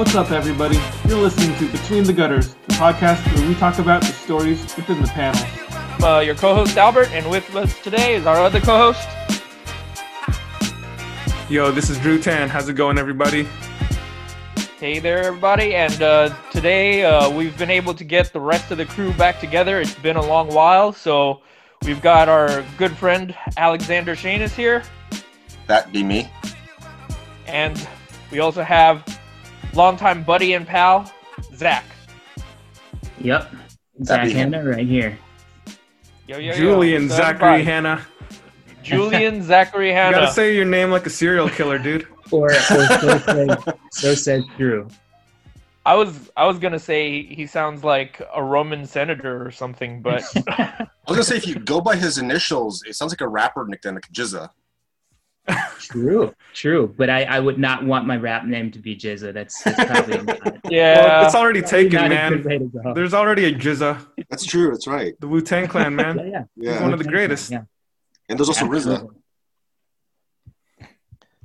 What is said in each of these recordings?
What's up, everybody? You're listening to Between the Gutters, the podcast where we talk about the stories within the panel. Uh, your co-host Albert, and with us today is our other co-host. Yo, this is Drew Tan. How's it going, everybody? Hey there, everybody! And uh, today uh, we've been able to get the rest of the crew back together. It's been a long while, so we've got our good friend Alexander Shane is here, That be me. and we also have longtime buddy and pal Zach. Yep. That'd Zach. Hanna right here. Yo, yo, yo. Julian So Zachary everybody- Hanna. Julian Zachary You Hanna. gotta say your name like a serial killer, dude. Or, or so, says, so says Drew. I was I was gonna say he sounds like a Roman senator or something, but I was gonna say if you go by his initials, it sounds like a rapper nickname, like Jizza. True, true. But I, I would not want my rap name to be Jizza. That's, that's probably not, yeah. Well, it's already taken, not man. way to go. There's already a GZA, That's true. That's right. the Wu Tang Clan, yeah, man. yeah. Yeah. one of the greatest. Yeah, And there's also RZA.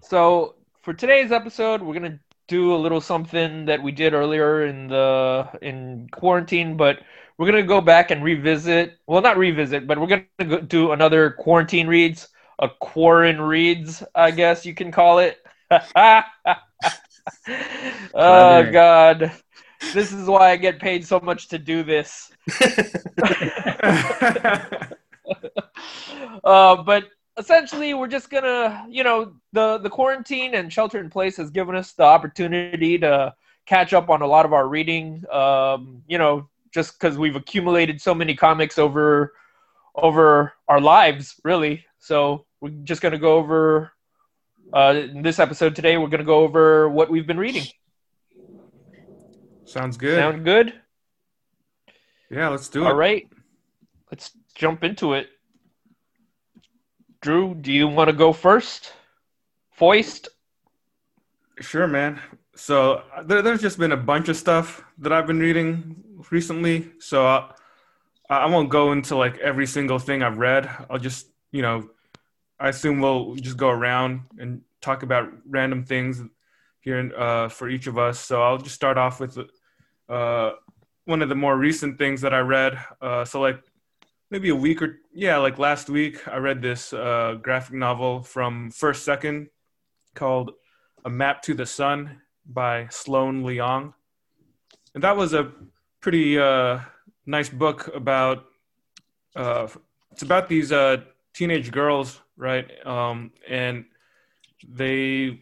So for today's episode, we're gonna do a little something that we did earlier in the in quarantine, but we're gonna go back and revisit. Well, not revisit, but we're gonna go do another quarantine reads, a quarren reads, I guess you can call it. oh God, this is why I get paid so much to do this. uh, but essentially, we're just gonna, you know, the the quarantine and shelter in place has given us the opportunity to catch up on a lot of our reading. Um, you know, just because we've accumulated so many comics over over our lives, really. So we're just gonna go over. Uh, in this episode today, we're gonna go over what we've been reading. Sounds good. Sound good? yeah, let's do it. All right, let's jump into it. Drew, do you want to go first? Foist? Sure, man. So there, there's just been a bunch of stuff that I've been reading recently. So I, I won't go into like every single thing I've read. I'll just, you know, I assume we'll just go around and talk about random things here uh, for each of us. So I'll just start off with uh, one of the more recent things that I read. Uh, so like maybe a week or yeah, like last week I read this uh, graphic novel from First Second called a Map to the Sun by Sloan Leong. And that was a pretty uh, nice book about, uh, it's about these teenage girls, right? Um, and they,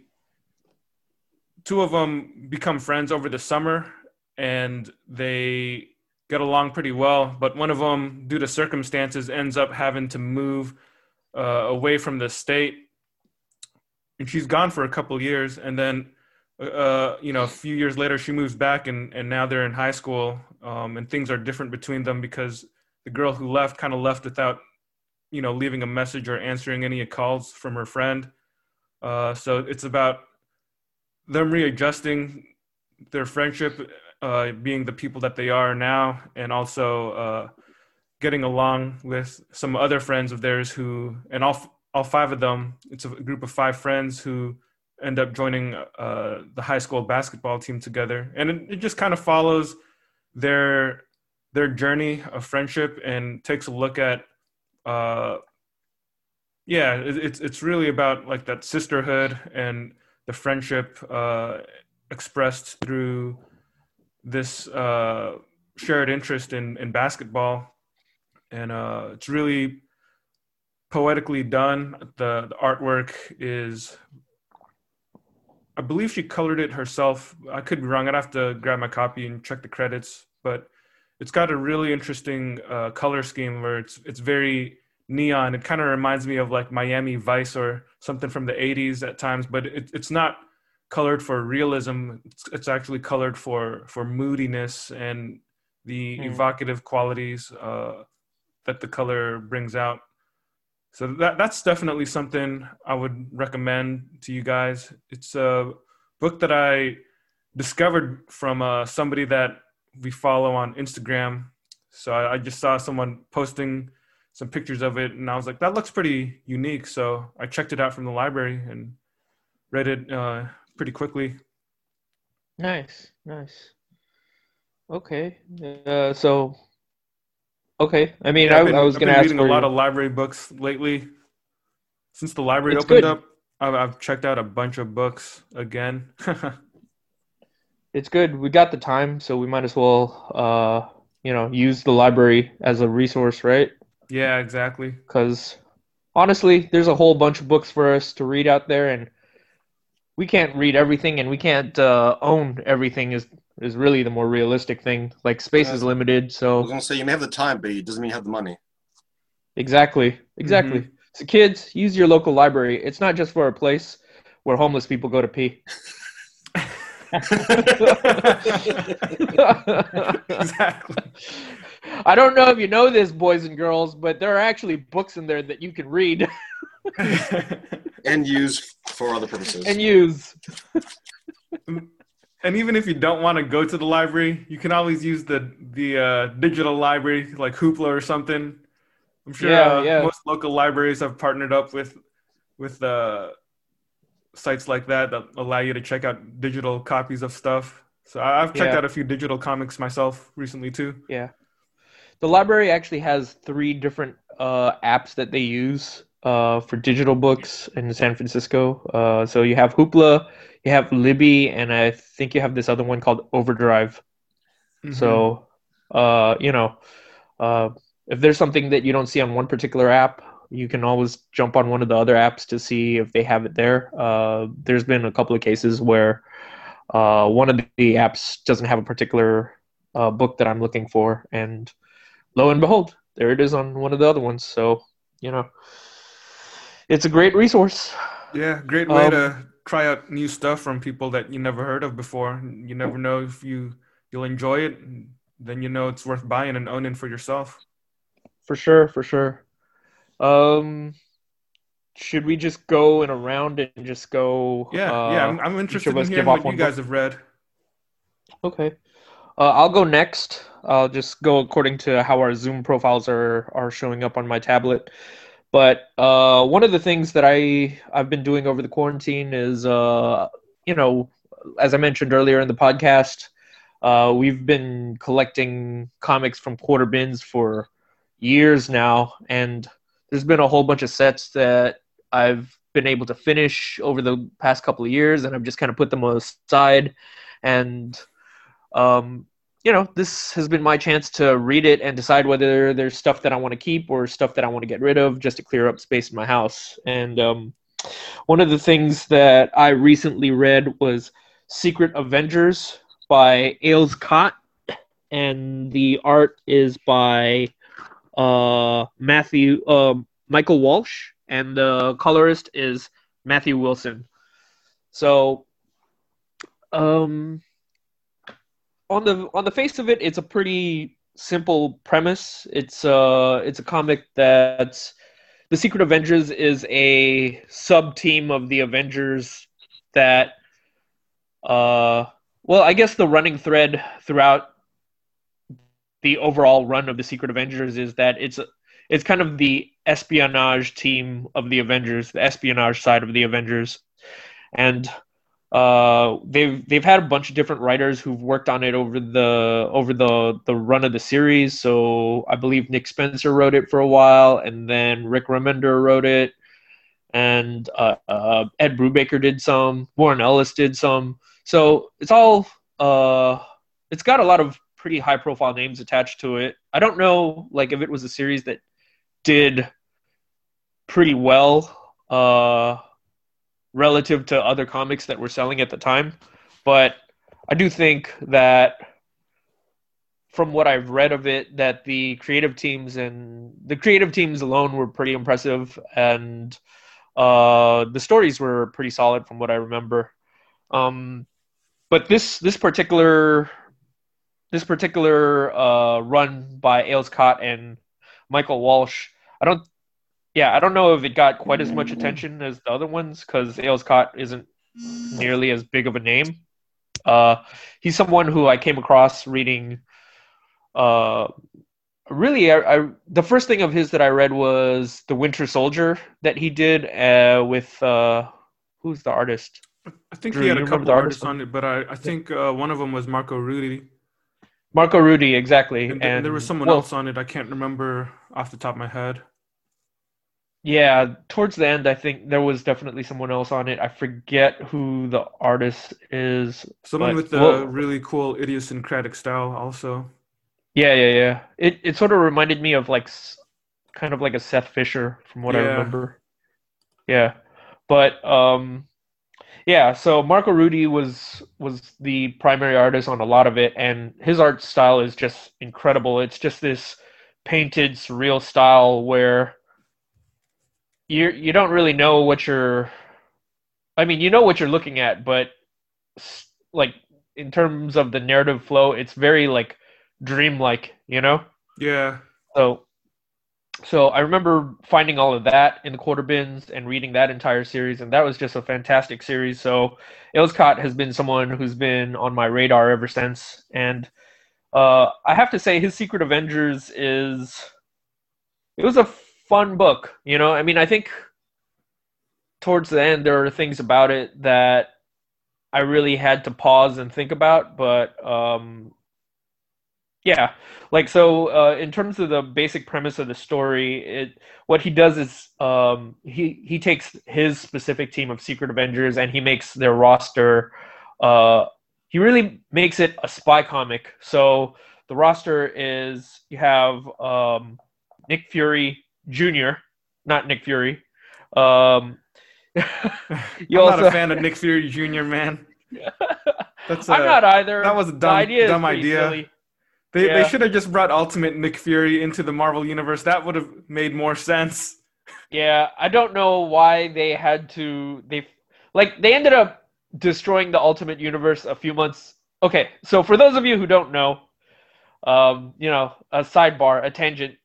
two of them become friends over the summer and they get along pretty well. But one of them, due to circumstances, ends up having to move uh, away from the state and she's gone for a couple years and then uh, you know a few years later she moves back and, and now they're in high school um, and things are different between them because the girl who left kind of left without you know leaving a message or answering any calls from her friend. Uh, so it's about them readjusting their friendship uh, being the people that they are now and also uh, getting along with some other friends of theirs who and all all five of them it's a group of five friends who end up joining uh, the high school basketball team together. And it, it just kind of follows their their journey of friendship and takes a look at uh, yeah it, it's it's really about like that sisterhood and the friendship uh, expressed through this uh, shared interest in in basketball and uh, it's really poetically done. The, the artwork is, I believe she colored it herself. I could be wrong. I'd have to grab my copy and check the credits, but it's got a really interesting uh, color scheme where it's it's very neon. It kind of reminds me of like Miami Vice or something from the '80s at times, but it, it's not colored for realism. It's, it's actually colored for for moodiness and the Hmm. evocative qualities uh, that the color brings out. So that that's definitely something I would recommend to you guys. It's a book that I discovered from uh, somebody that we follow on Instagram. So I, I just saw someone posting some pictures of it, and I was like, that looks pretty unique. So I checked it out from the library and read it uh, pretty quickly. Nice, nice. Okay, uh, so okay. I mean, Yeah, I, been, I was I've gonna been ask reading a lot you- of library books lately. Since the library It's opened good. up, I've, I've checked out a bunch of books again. It's good. We got the time, so we might as well, uh, you know, use the library as a resource, right? yeah, exactly. Because honestly, there's a whole bunch of books for us to read out there, and we can't read everything, and we can't uh, own everything. Is is really the more realistic thing. Like space is Yeah. limited, I was so gonna say you may have the time, but it doesn't mean you have the money. exactly, exactly. So kids, use your local library. It's not just for a place where homeless people go to pee. exactly. I don't know if you know this, boys and girls, but there are actually books in there that you can read and use for other purposes. and use. and even if you don't want to go to the library, you can always use the the uh, digital library like Hoopla or something. I'm sure Yeah, uh, yeah. most local libraries have partnered up with with uh, sites like that that allow you to check out digital copies of stuff. So I've checked Yeah. out a few digital comics myself recently too. Yeah. The library actually has three different uh, apps that they use uh, for digital books in San Francisco. Uh, so you have Hoopla, you have Libby, and I think you have this other one called Overdrive. Mhm. So, uh, you know, uh, if there's something that you don't see on one particular app, you can always jump on one of the other apps to see if they have it there. Uh, there's been a couple of cases where uh, one of the apps doesn't have a particular uh, book that I'm looking for, and lo and behold, there it is on one of the other ones. So, you know, it's a great resource. Yeah, great way Um, to try out new stuff from people that you never heard of before. You never know if you you'll enjoy it. Then you know it's worth buying and owning for yourself. For sure, for sure. Um, should we just go in a round and just go? Yeah, uh, yeah. I'm, I'm interested in hearing what you book? guys have read. Okay. Uh, I'll go next. I'll just go according to how our Zoom profiles are are showing up on my tablet. But uh, one of the things that I I've been doing over the quarantine is, uh, you know, as I mentioned earlier in the podcast, uh, we've been collecting comics from quarter bins for years now, and there's been a whole bunch of sets that I've been able to finish over the past couple of years, and I've just kind of put them aside and um, you know, this has been my chance to read it and decide whether there's stuff that I want to keep or stuff that I want to get rid of just to clear up space in my house. And um, one of the things that I recently read was Secret Avengers by Ales Kot, and the art is by uh, Matthew uh, Michael Walsh, and the colorist is Matthew Wilson. So, um, on the on the face of it, it's a pretty simple premise. It's uh it's a comic that's the Secret Avengers is a sub team of the Avengers that uh well I guess the running thread throughout the overall run of the Secret Avengers is that it's it's kind of the espionage team of the Avengers, the espionage side of the Avengers, and uh, they've they've had a bunch of different writers who've worked on it over the over the the run of the series. So I believe Nick Spencer wrote it for a while, and then Rick Remender wrote it, and uh, uh, Ed Brubaker did some, Warren Ellis did some. So it's all uh, it's got a lot of pretty high profile names attached to it. I don't know like if it was a series that did pretty well uh, relative to other comics that were selling at the time, but I do think that from what I've read of it, that the creative teams and the creative teams alone were pretty impressive, and uh, the stories were pretty solid from what I remember. Um, but this this particular this particular uh, run by Ales Kot and Michael Walsh, I don't, yeah, I don't know if it got quite as much attention as the other ones because Ales Kot isn't nearly as big of a name. Uh, he's someone who I came across reading. Uh, really, I, I the first thing of his that I read was the Winter Soldier that he did uh, with uh, who's the artist? I think Drew, he had a couple artist artists on it, but I, I think uh, one of them was Marco Rudy, Marco Rudy, exactly. and, and there was someone well, else on it. I can't remember off the top of my head. Yeah, towards the end, I think there was definitely someone else on it. I forget who the artist is. Someone with a well- really cool idiosyncratic style, also. Yeah, yeah, yeah. It it sort of reminded me of like kind of like a Seth Fisher from what I remember. Yeah. But um yeah, so Marco Rudy was was the primary artist on a lot of it and his art style is just incredible. It's just this painted surreal style where you you don't really know what you're I mean, you know what you're looking at, but like in terms of the narrative flow, it's very like dreamlike, you know? Yeah, So, so I remember finding all of that in the quarter bins and reading that entire series, and that was just a fantastic series. So, Ales Kot has been someone who's been on my radar ever since, and uh, I have to say, his Secret Avengers is it was a fun book. You know, I mean, I think towards the end there are things about it that I really had to pause and think about, but um, yeah, like so uh, in terms of the basic premise of the story it what he does is um, he he takes his specific team of secret avengers and he makes their roster uh, he really makes it a spy comic so the roster is you have um, nick fury jr not nick fury um, you I'm also not a fan of Nick Fury Jr. Man. That's i'm uh, not either that was a dumb- idea dumb idea. silly. They Yeah. they should have just brought Ultimate Nick Fury into the Marvel universe. That would have made more sense. Yeah, I don't know why they had to they like they ended up destroying the Ultimate Universe a few months. Okay, so for those of you who don't know, um, you know, a sidebar, a tangent.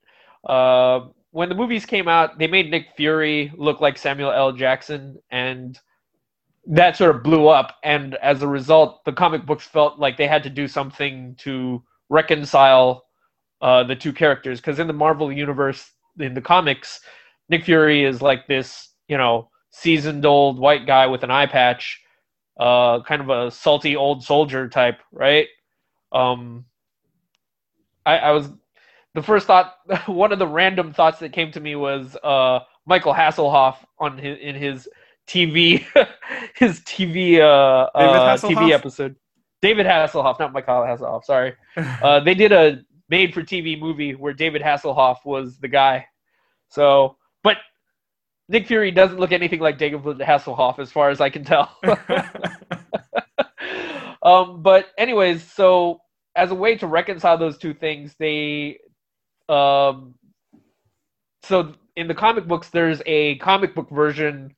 Uh, when the movies came out, they made Nick Fury look like Samuel L. Jackson, and that sort of blew up. And as a result, the comic books felt like they had to do something to reconcile uh, the two characters. Because in the Marvel universe, in the comics, Nick Fury is like this, you know, seasoned old white guy with an eye patch, uh, kind of a salty old soldier type, right? Um, I, I was the first thought, one of the random thoughts that came to me was uh, Michael Hasselhoff on his in his TV, his TV uh, uh, TV episode. David Hasselhoff, not Michael Hasselhoff. Sorry. Uh, they did a made-for-TV movie where David Hasselhoff was the guy. So, but Nick Fury doesn't look anything like David Hasselhoff, as far as I can tell. um, but anyways, so as a way to reconcile those two things, they, um, so in the comic books, there's a comic book version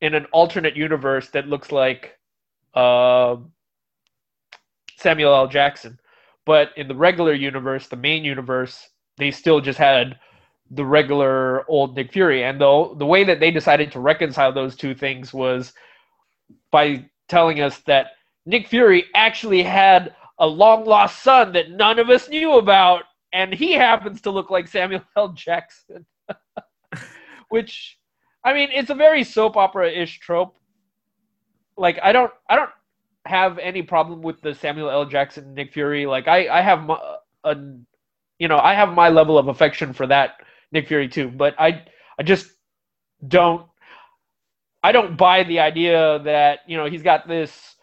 in an alternate universe that looks like um Samuel L. Jackson, but in the regular universe, the main universe, they still just had the regular old Nick Fury, and the the way that they decided to reconcile those two things was by telling us that Nick Fury actually had a long lost son that none of us knew about, and he happens to look like Samuel L. Jackson. Which, I mean, it's a very soap opera ish trope. Like, I don't, I don't have any problem with the Samuel L. Jackson Nick Fury. Like, I, I have my, uh, a, you know, I have my level of affection for that Nick Fury too. But I, I just don't, I don't buy the idea that you know he's got this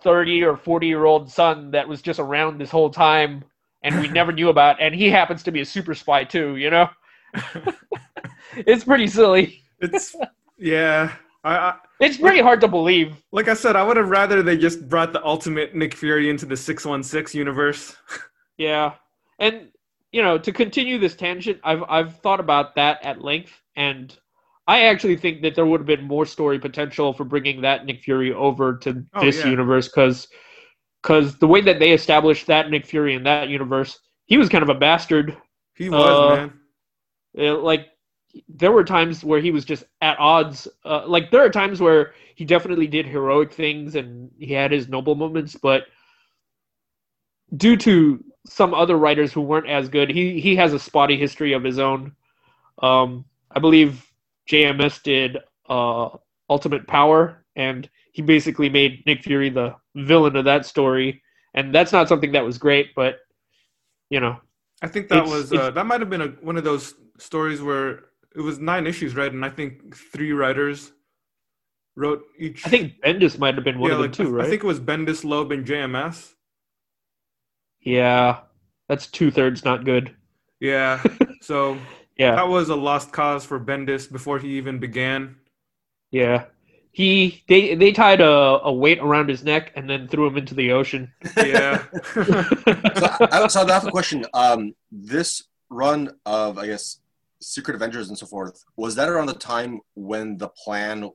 30 or 40 year old son that was just around this whole time and we never knew about and he happens to be a super spy too you know it's pretty silly it's yeah. I, I it's pretty hard to believe like I said, I would have rather they just brought the Ultimate Nick Fury into the six one six universe. yeah and you know to continue this tangent i've i've thought about that at length and i actually think that there would have been more story potential for bringing that nick fury over to Oh, this yeah. universe because because the way that they established that nick fury in that universe he was kind of a bastard He was Uh, man. Uh, like there were times where he was just at odds uh, like there are times where he definitely did heroic things and he had his noble moments but due to some other writers who weren't as good he he has a spotty history of his own um i believe jms did uh ultimate power and he basically made Nick Fury the villain of that story, and that's not something that was great. But you know, I think that was uh, that might have been a, one of those stories where it was nine issues, right? And I think three writers wrote each. I think Bendis might have been one yeah, of them like, too, I- right? I think it was Bendis, Loeb, and JMS. yeah, that's two thirds not good. Yeah, so Yeah, that was a lost cause for Bendis before he even began. yeah. He they they tied a, a weight around his neck and then threw him into the ocean. Yeah. So I, so I have a question. Um, this run of, I guess, Secret Avengers and so forth, was that around the time when the plan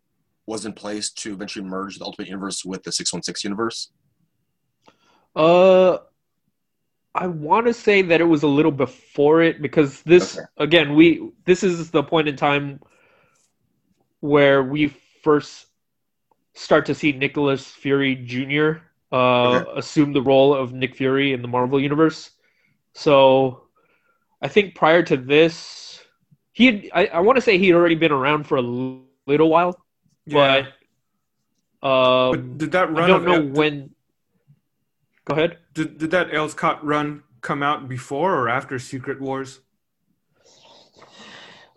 was in place to eventually merge the Ultimate Universe with the 616 universe? Uh, I want to say that it was a little before it because this Okay. again we this is the point in time where we first start to see Nicholas Fury Jr. Uh, Okay. assume the role of Nick Fury in the Marvel universe. So I think prior to this, he had, I, I want to say he'd already been around for a little while, yeah. but um, But did that run? I don't of- know did- when. Go ahead. Did, did that Ales Kot run come out before or after Secret Wars?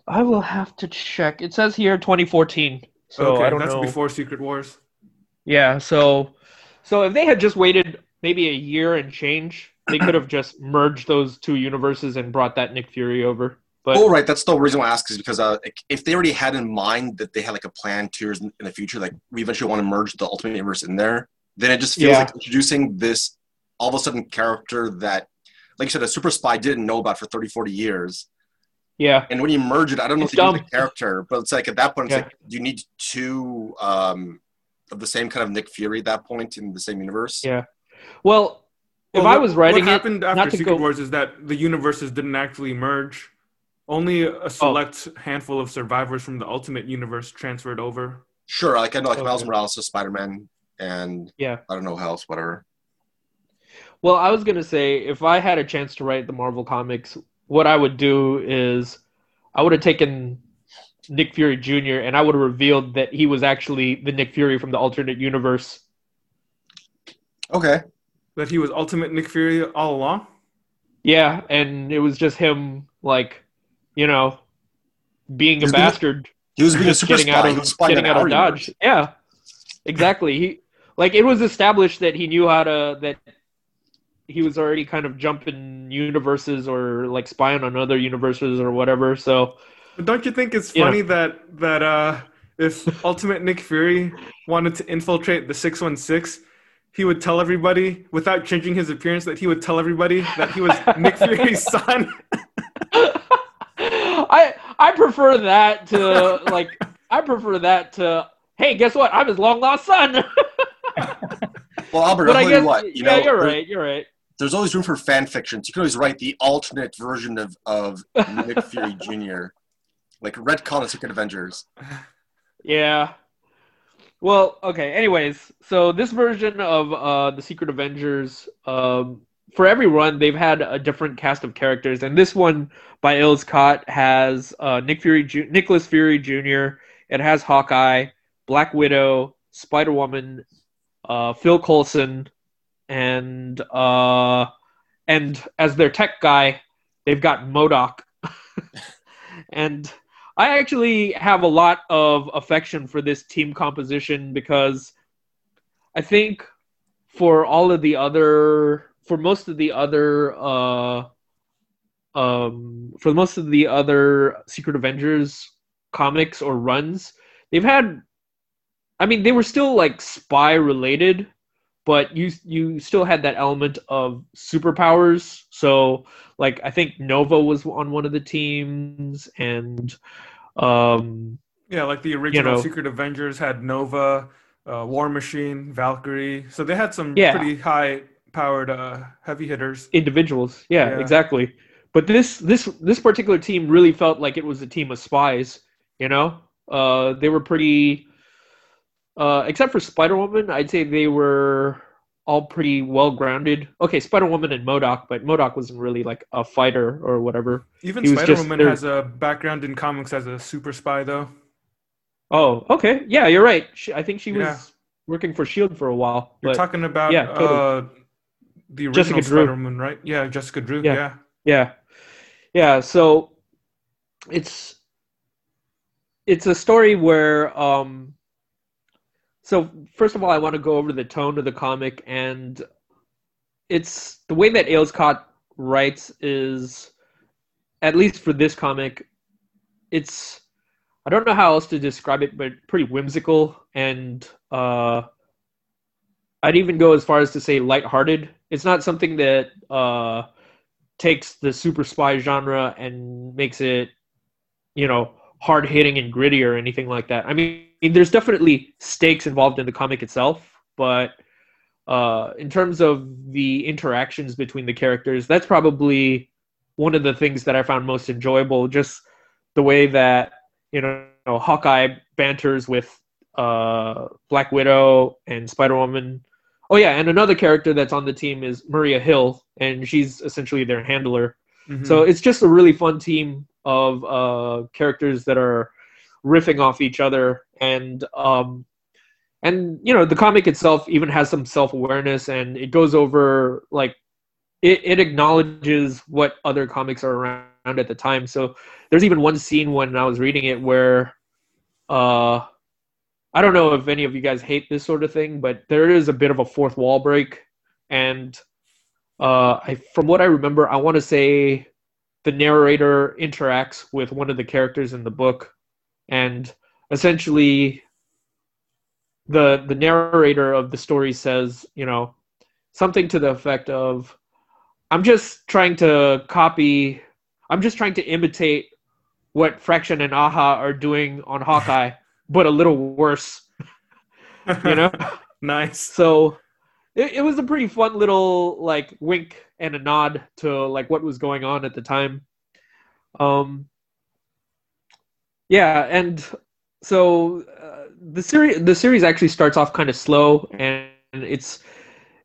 I will have to check. It says here 2014. So okay, I don't that's know. before Secret Wars. Yeah, so so if they had just waited maybe a year and change, they could have just merged those two universes and brought that Nick Fury over. But oh, right. That's the reason why I ask is because uh, if they already had in mind that they had like a plan two years in in the future, like we eventually want to merge the Ultimate Universe in there, then it just feels Yeah. like introducing this all of a sudden character that, like you said, a super spy didn't know about for 30, 40 years. yeah, And when you merge it, I don't know It's if you do dumb. the character, but it's like at that point, it's Yeah. like you need two um, of the same kind of Nick Fury at that point in the same universe. Yeah. well, if Well, I was writing what it, happened not after Secret go- Wars is that the universes didn't actually merge. Only Oh. a select handful of survivors from the Ultimate Universe transferred over. Sure, like I know, like Miles Morales is Spider Man, and Yeah. I don't know how else, whatever. Well, I was gonna say if I had a chance to write the Marvel comics, what I would do is I would have taken Nick Fury Jr. and I would have revealed that he was actually the Nick Fury from the alternate universe. Okay, That he was Ultimate Nick Fury all along. Yeah, and it was just him, like, you know, being a He's being- bastard, he was being a super getting spy. out he of was getting out of Dodge. universe. Yeah, exactly. He like it was established that he knew how to that he was already kind of jumping universes or like spying on other universes or whatever. So But don't you think it's Yeah. funny that that uh, if Ultimate Nick Fury wanted to infiltrate the Six One Six, he would tell everybody without changing his appearance that he would tell everybody that he was Nick Fury's son. I I prefer that to like I prefer that to hey guess what I'm his long lost son. Well, Albert, I'll tell you what, you yeah know, you're right you're right. there's always room for fan fictions. You can always write the alternate version of, of Nick Fury Jr., like retcon of Secret Avengers. Yeah. Well, okay. Anyways, so this version of uh, the Secret Avengers, um, for every run, they've had a different cast of characters, and this one by Ales Kot has uh, Nick Fury, Ju- Nicholas Fury Jr. It has Hawkeye, Black Widow, Spider Woman, uh, Phil Coulson, and uh, and as their tech guy, they've got MODOK. and I actually have a lot of affection for this team composition because I think for all of the other for most of the other uh um for most of the other Secret Avengers comics or runs, they've had I mean they were still like spy related, but you you still had that element of superpowers. So like I think Nova was on one of the teams and um Yeah, like the original know. Secret Avengers had Nova, uh, War Machine, Valkyrie. So they had some Yeah. pretty high powered uh, heavy hitters. individuals. Yeah, Yeah. exactly. But this this this particular team really felt like it was a team of spies. You know, uh, they were pretty. Uh, except for Spider Woman, I'd say they were all pretty well grounded. Okay, Spider Woman and MODOK, but MODOK wasn't really like a fighter or whatever. Even Spider Woman has a background in comics as a super spy, though. Oh, okay, yeah, you're right. She, I think she was. Yeah. working for Shield for a while. You're but- talking about yeah, totally. uh, the Jessica original Drew. Spider-Man, right? Yeah, Jessica Drew. Yeah. Yeah. Yeah. Yeah, so it's it's a story where um so first of all I want to go over the tone of the comic and it's the way that Ales Kot writes is at least for this comic it's I don't know how else to describe it but pretty whimsical and uh I'd even go as far as to say lighthearted. It's not something that uh takes the super spy genre and makes it, you know, hard hitting and gritty or anything like that. I mean, there's definitely stakes involved in the comic itself, but uh, in terms of the interactions between the characters, that's probably one of the things that I found most enjoyable. Just the way that you know Hawkeye banters with uh, Black Widow and Spider Woman. Oh yeah, and another character that's on the team is Maria Hill, and she's essentially their handler. Mhm. So it's just a really fun team of uh, characters that are riffing off each other, and um, and you know the comic itself even has some self awareness, and it goes over like it, it acknowledges what other comics are around at the time. So there's even one scene when I was reading it where uh, I don't know if any of you guys hate this sort of thing, but there is a bit of a fourth wall break, and uh, I, from what I remember, I want to say the narrator interacts with one of the characters in the book, and essentially, the the narrator of the story says, you know, something to the effect of, "I'm just trying to copy, I'm just trying to imitate what Fraction and Aja are doing on Hawkeye, but a little worse." You know. nice. So it, it was a pretty fun little like wink and a nod to like what was going on at the time. Um, yeah, and so uh, the series the series actually starts off kind of slow, and it's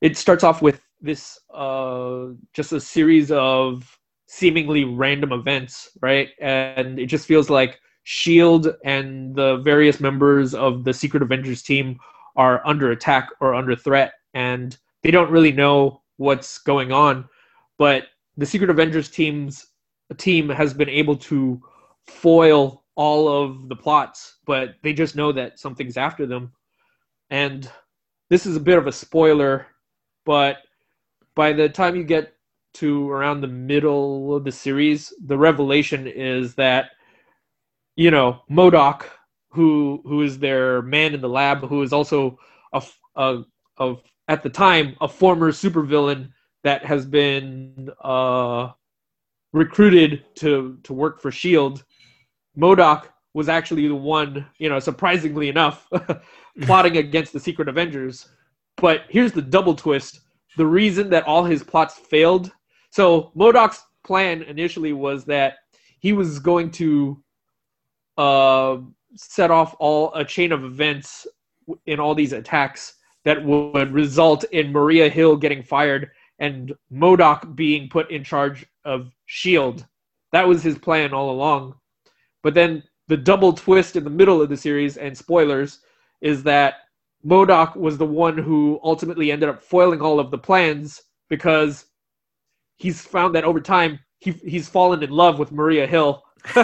it starts off with this uh, just a series of seemingly random events, right? And it just feels like Shield and the various members of the Secret Avengers team are under attack or under threat, and they don't really know what's going on. But the Secret Avengers team's team has been able to foil all of the plots, but they just know that something's after them. And this is a bit of a spoiler, but by the time you get to around the middle of the series, the revelation is that you know MODOK, who who is their man in the lab, who is also a, a, of at the time a former supervillain that has been uh, recruited to to work for Shield. MODOK was actually the one, you know, surprisingly enough, plotting against the Secret Avengers. But here's the double twist: the reason that all his plots failed. So MODOK's plan initially was that he was going to uh, set off all a chain of events in all these attacks that would result in Maria Hill getting fired and MODOK being put in charge of Shield. That was his plan all along. But then the double twist in the middle of the series, and spoilers, is that MODOK was the one who ultimately ended up foiling all of the plans because he's found that over time he, he's fallen in love with Maria Hill.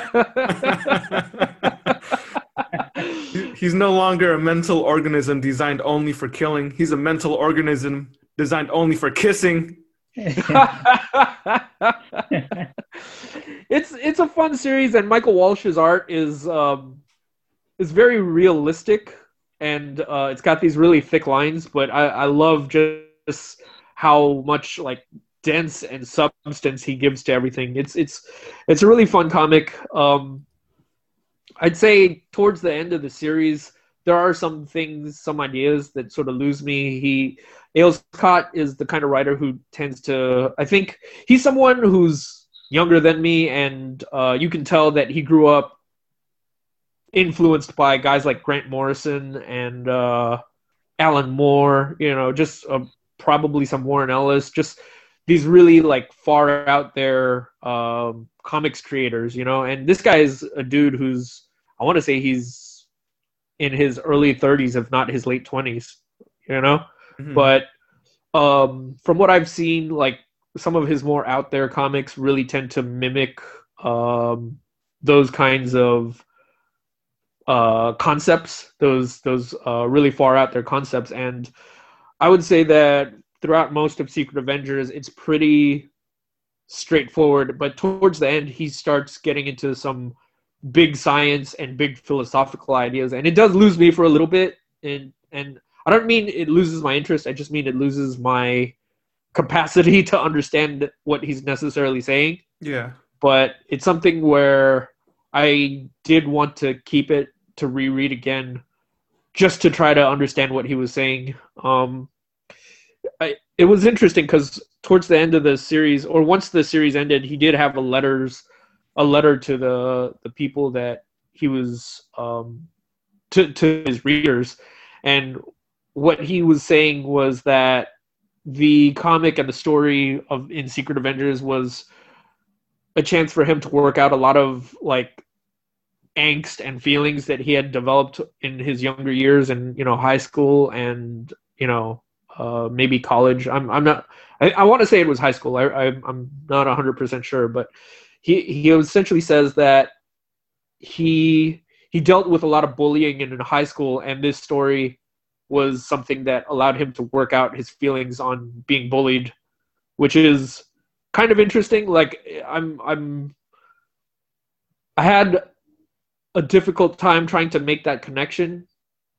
He- He's no longer a mental organism designed only for killing. He's a mental organism designed only for kissing. it's it's a fun series, and Michael Walsh's art is um, is very realistic, and uh, it's got these really thick lines. But I, I love just how much like dense and substance he gives to everything. It's it's it's a really fun comic. Um, I'd say towards the end of the series, there are some things, some ideas that sort of lose me. He Ales Kot is the kind of writer who tends to. I think he's someone who's younger than me, and uh, you can tell that he grew up influenced by guys like Grant Morrison and uh, Alan Moore. You know, just uh, probably some Warren Ellis. Just these really like far out there um, comics creators. You know, and this guy is a dude who's I want to say he's in his early 30s, if not his late 20s. you know. Mhm. But um, from what I've seen, like some of his more out there comics really tend to mimic um, those kinds of uh, concepts, those those uh, really far out there concepts, and I would say that throughout most of Secret Avengers, it's pretty straightforward. But towards the end, he starts getting into some big science and big philosophical ideas, and it does lose me for a little bit. And and I don't mean it loses my interest. I just mean it loses my capacity to understand what he's necessarily saying. yeah. But it's something where I did want to keep it to reread again, just to try to understand what he was saying. Um, it was interesting because towards the end of the series, or once the series ended, he did have a letters, a letter to the the people that he was um, to to his readers, and what he was saying was that the comic and the story of in Secret Avengers was a chance for him to work out a lot of like angst and feelings that he had developed in his younger years and you know high school and you know uh, maybe college. I'm, I'm not i, I want to say it was high school. I, I, i'm not 100% sure but he, he essentially says that he he dealt with a lot of bullying in high school and this story was something that allowed him to work out his feelings on being bullied which is kind of interesting. Like i'm i'm i had a difficult time trying to make that connection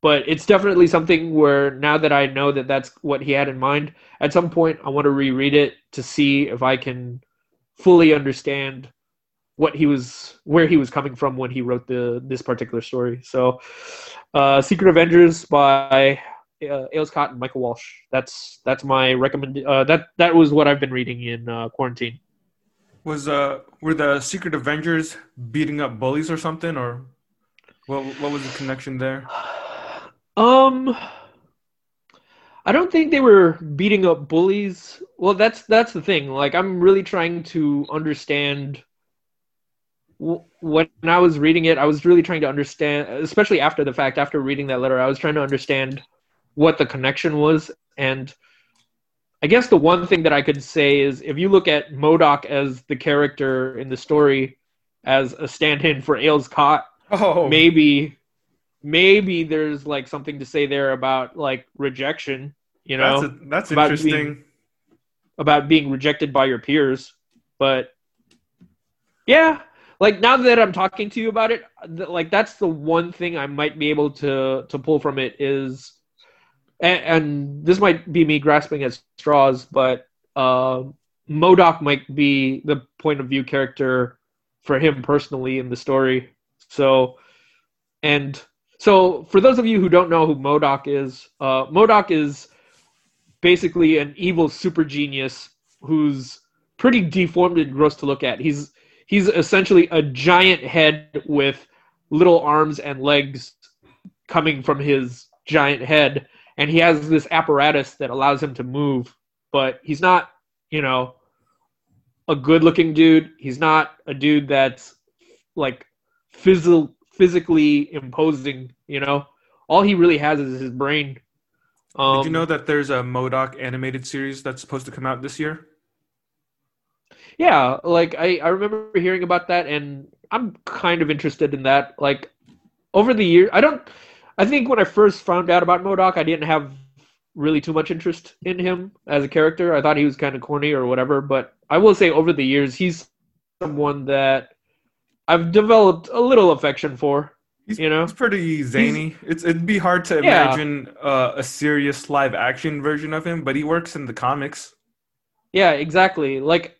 but it's definitely something where now that i know that that's what he had in mind at some point i want to reread it to see if i can fully understand what he was where he was coming from when he wrote the this particular story so uh secret avengers by uh, Ales Kot and Michael Walsh. That's that's my recommend. Uh, that that was what I've been reading in uh, quarantine. Was uh were the Secret Avengers beating up bullies or something, or what? What was the connection there? Um, I don't think they were beating up bullies. Well, that's that's the thing. Like, I'm really trying to understand. When I was reading it, I was really trying to understand, especially after the fact, after reading that letter, I was trying to understand what the connection was. And I guess the one thing that I could say is if you look at MODOK as the character in the story as a stand-in for Ales Kot, Oh, maybe maybe there's like something to say there about like rejection you know that's a, that's about interesting. about being rejected by your peers but yeah like now that i'm talking to you about it like that's the one thing i might be able to to pull from it is and, and this might be me grasping at straws but uh MODOK might be the point of view character for him personally in the story so and so for those of you who don't know who MODOK is uh MODOK is basically an evil super genius who's pretty deformed and gross to look at. He's he's essentially a giant head with little arms and legs coming from his giant head and he has this apparatus that allows him to move, but he's not, you know, a good-looking dude. He's not a dude that's like physical physically imposing, you know. All he really has is his brain. Um, Did you know that there's a MODOK animated series that's supposed to come out this year? Yeah, like I, I remember hearing about that and I'm kind of interested in that. Like over the years I don't I think when I first found out about MODOK I didn't have really too much interest in him as a character. I thought he was kind of corny or whatever, but I will say over the years he's someone that I've developed a little affection for. He's, You know? he's pretty zany. It's it'd be hard to Yeah. imagine uh, a serious live action version of him, but he works in the comics. Yeah, exactly. Like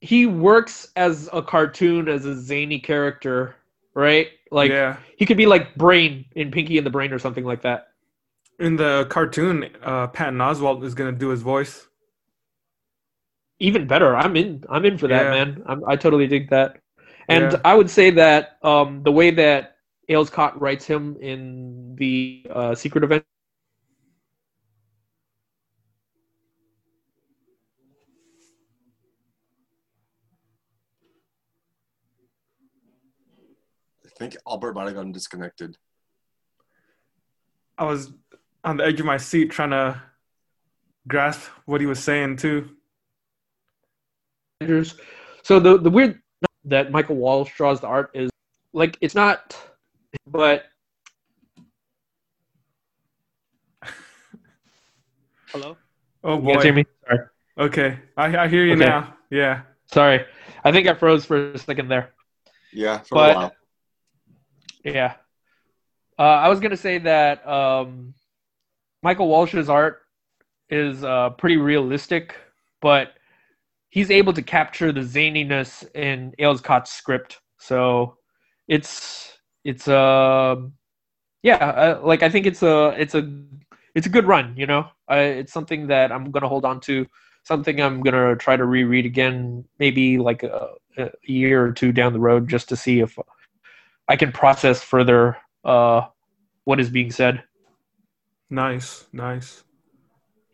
he works as a cartoon as a zany character, right? Like yeah, he could be like Brain in Pinky and the Brain or something like that. in the cartoon, uh, Patton Oswalt is gonna do his voice. even better. I'm in. I'm in for that, Yeah. man. I'm, I totally dig that. And Yeah. I would say that um, the way that Ales Kot writes him in the uh, Secret Event. I think Albert might have gotten disconnected. I was on the edge of my seat trying to grasp what he was saying too. So the the weird that Michael Walsh draws the art is like it's not, but hello. Oh You guys hear boy. me? Sorry. Okay, I, I hear you Okay. now. Yeah. Sorry. I think I froze for a second there. Yeah, for But- a while. Yeah. Uh, I was gonna say that um, Michael Walsh's art is uh, pretty realistic, but he's able to capture the zaniness in Ales Kot's script. So it's it's uh, yeah, uh, like I think it's a it's a it's a good run. You know, I, it's something that I'm gonna hold on to. Something I'm gonna try to reread again, maybe like a, a year or two down the road, just to see if I can process further uh, what is being said. Nice. Nice.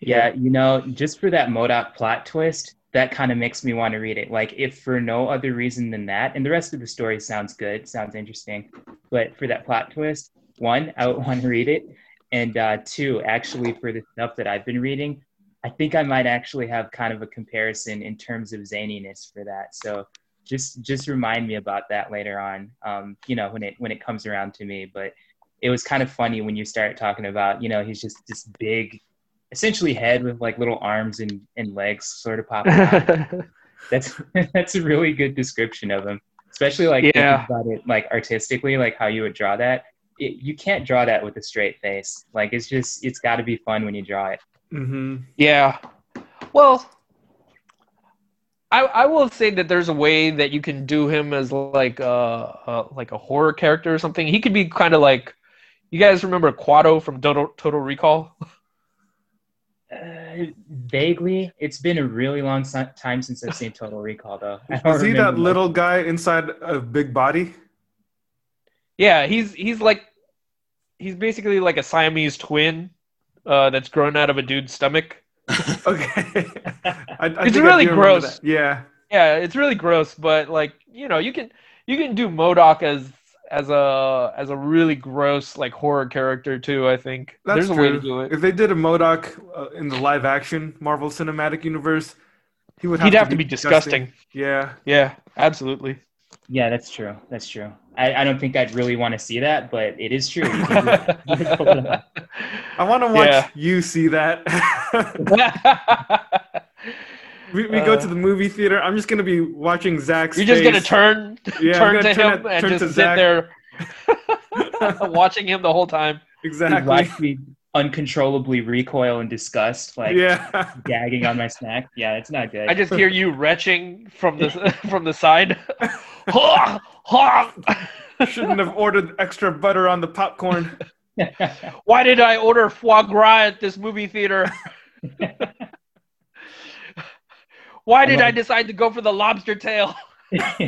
Yeah, you know, just for that MODOK plot twist, that kind of makes me want to read it. Like, if for no other reason than that, and the rest of the story sounds good, sounds interesting, but for that plot twist, one, I would want to read it, and uh, two, actually, for the stuff that I've been reading, I think I might actually have kind of a comparison in terms of zaniness for that. So just just remind me about that later on. Um, you know, when it when it comes around to me, but it was kind of funny when you start talking about, you know, he's just this big essentially head with like little arms and, and legs sort of popping out. That's that's a really good description of him. Especially like Yeah. thinking about it like artistically, like how you would draw that. It, you can't draw that with a straight face. Like it's just it's got to be fun when you draw it. Mm-hmm. yeah. Well, I I will say that there's a way that you can do him as like a, uh like a horror character or something. He could be kind of like you guys remember Kuato from Total Total Recall? Uh, vaguely, it's been a really long si- time since I've seen Total Recall, though. I don't Was he that remember much. little guy inside a big body? Yeah, he's he's like he's basically like a Siamese twin uh, that's grown out of a dude's stomach. Okay. I, I It's think I really gross. Yeah. Yeah, it's really gross, but like you know, you can you can do MODOK as as a as a really gross like horror character too. I think That's there's a true. way to do it. If they did a MODOK uh, in the live action Marvel Cinematic Universe, he would have, He'd have to be disgusting. Yeah. Yeah, absolutely. Yeah, that's true. That's true. I, I don't think I'd really want to see that, but it is true. You can do- you can pull it off. I want to watch Yeah. you see that. we we go to Uh, the movie theater. I'm just gonna be watching Zach's. You're just gonna turn Yeah, turn gonna to turn him it- and turn just sit Zach. there watching him the whole time. exactly. Watch me uncontrollably recoil in disgust, like yeah. gagging on my snack. Yeah, it's not good. I just hear you retching from the from the side. Shouldn't have ordered extra butter on the popcorn. Why did I order foie gras at this movie theater? Why did I decide to go for the lobster tail?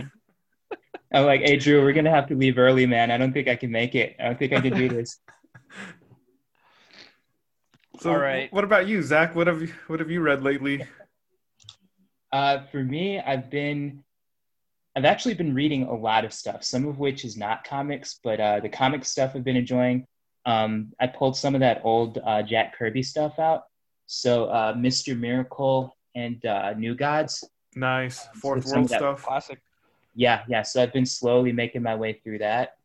I'm like, hey Drew, we're gonna have to leave early, man. I don't think I can make it. I don't think I can do this. So, All right. What about you, Zach? What have you What have you read lately? Uh, for me, I've been, I've actually been reading a lot of stuff. Some of which is not comics, but uh, the comic stuff I've been enjoying. Um, I pulled some of that old uh, Jack Kirby stuff out. So uh, Mr. Miracle and uh, New Gods. Nice fourth some of world that stuff. Classic. Yeah, yeah. So I've been slowly making my way through that.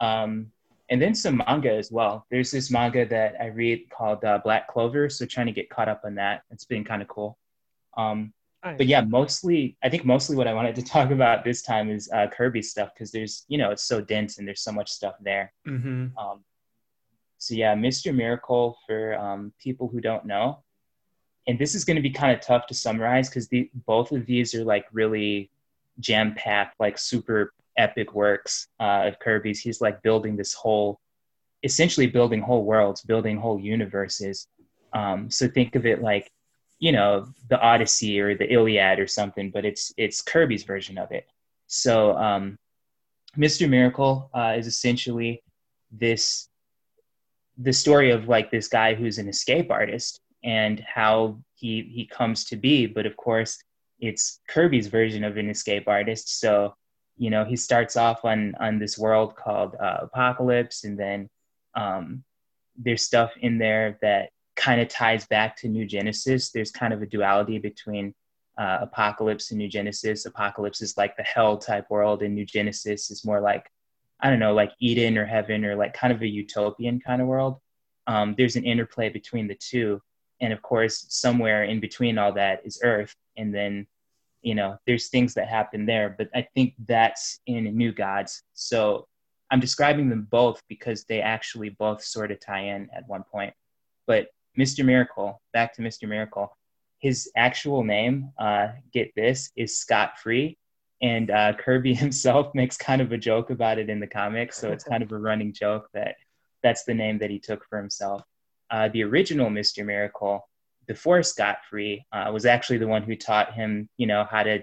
Um, and then some manga as well. There's this manga that I read called uh, Black Clover. So trying to get caught up on that. It's been kind of cool. Um, Nice. but yeah, mostly, I think mostly what I wanted to talk about this time is uh, Kirby stuff because there's, you know, it's so dense and there's so much stuff there. hmm Um, so yeah, Mr. Miracle for um, people who don't know, and this is going to be kind of tough to summarize because the both of these are like really jam packed, like super epic works uh, of Kirby's. He's like building this whole, essentially building whole worlds, building whole universes. Um, so think of it like, you know, the Odyssey or the Iliad or something, but it's it's Kirby's version of it. So um, Mr. Miracle uh, is essentially this the story of like this guy who's an escape artist and how he he comes to be but of course it's kirby's version of an escape artist so you know he starts off on on this world called uh, Apokolips and then um there's stuff in there that kind of ties back to New Genesis. There's kind of a duality between uh, Apokolips and New Genesis. Apokolips is like the hell type world, and New Genesis is more like, I don't know, like Eden or heaven or like kind of a utopian kind of world. Um, there's an interplay between the two. And of course, somewhere in between all that is Earth. And then, you know, there's things that happen there. But I think that's in New Gods. So I'm describing them both because they actually both sort of tie in at one point. But Mr. Miracle, back to Mr. Miracle, his actual name, uh, get this, is Scott Free. And uh, Kirby himself makes kind of a joke about it in the comics. So it's kind of a running joke that that's the name that he took for himself. Uh, the original Mr. Miracle, before Scott Free, uh, was actually the one who taught him, you know, how to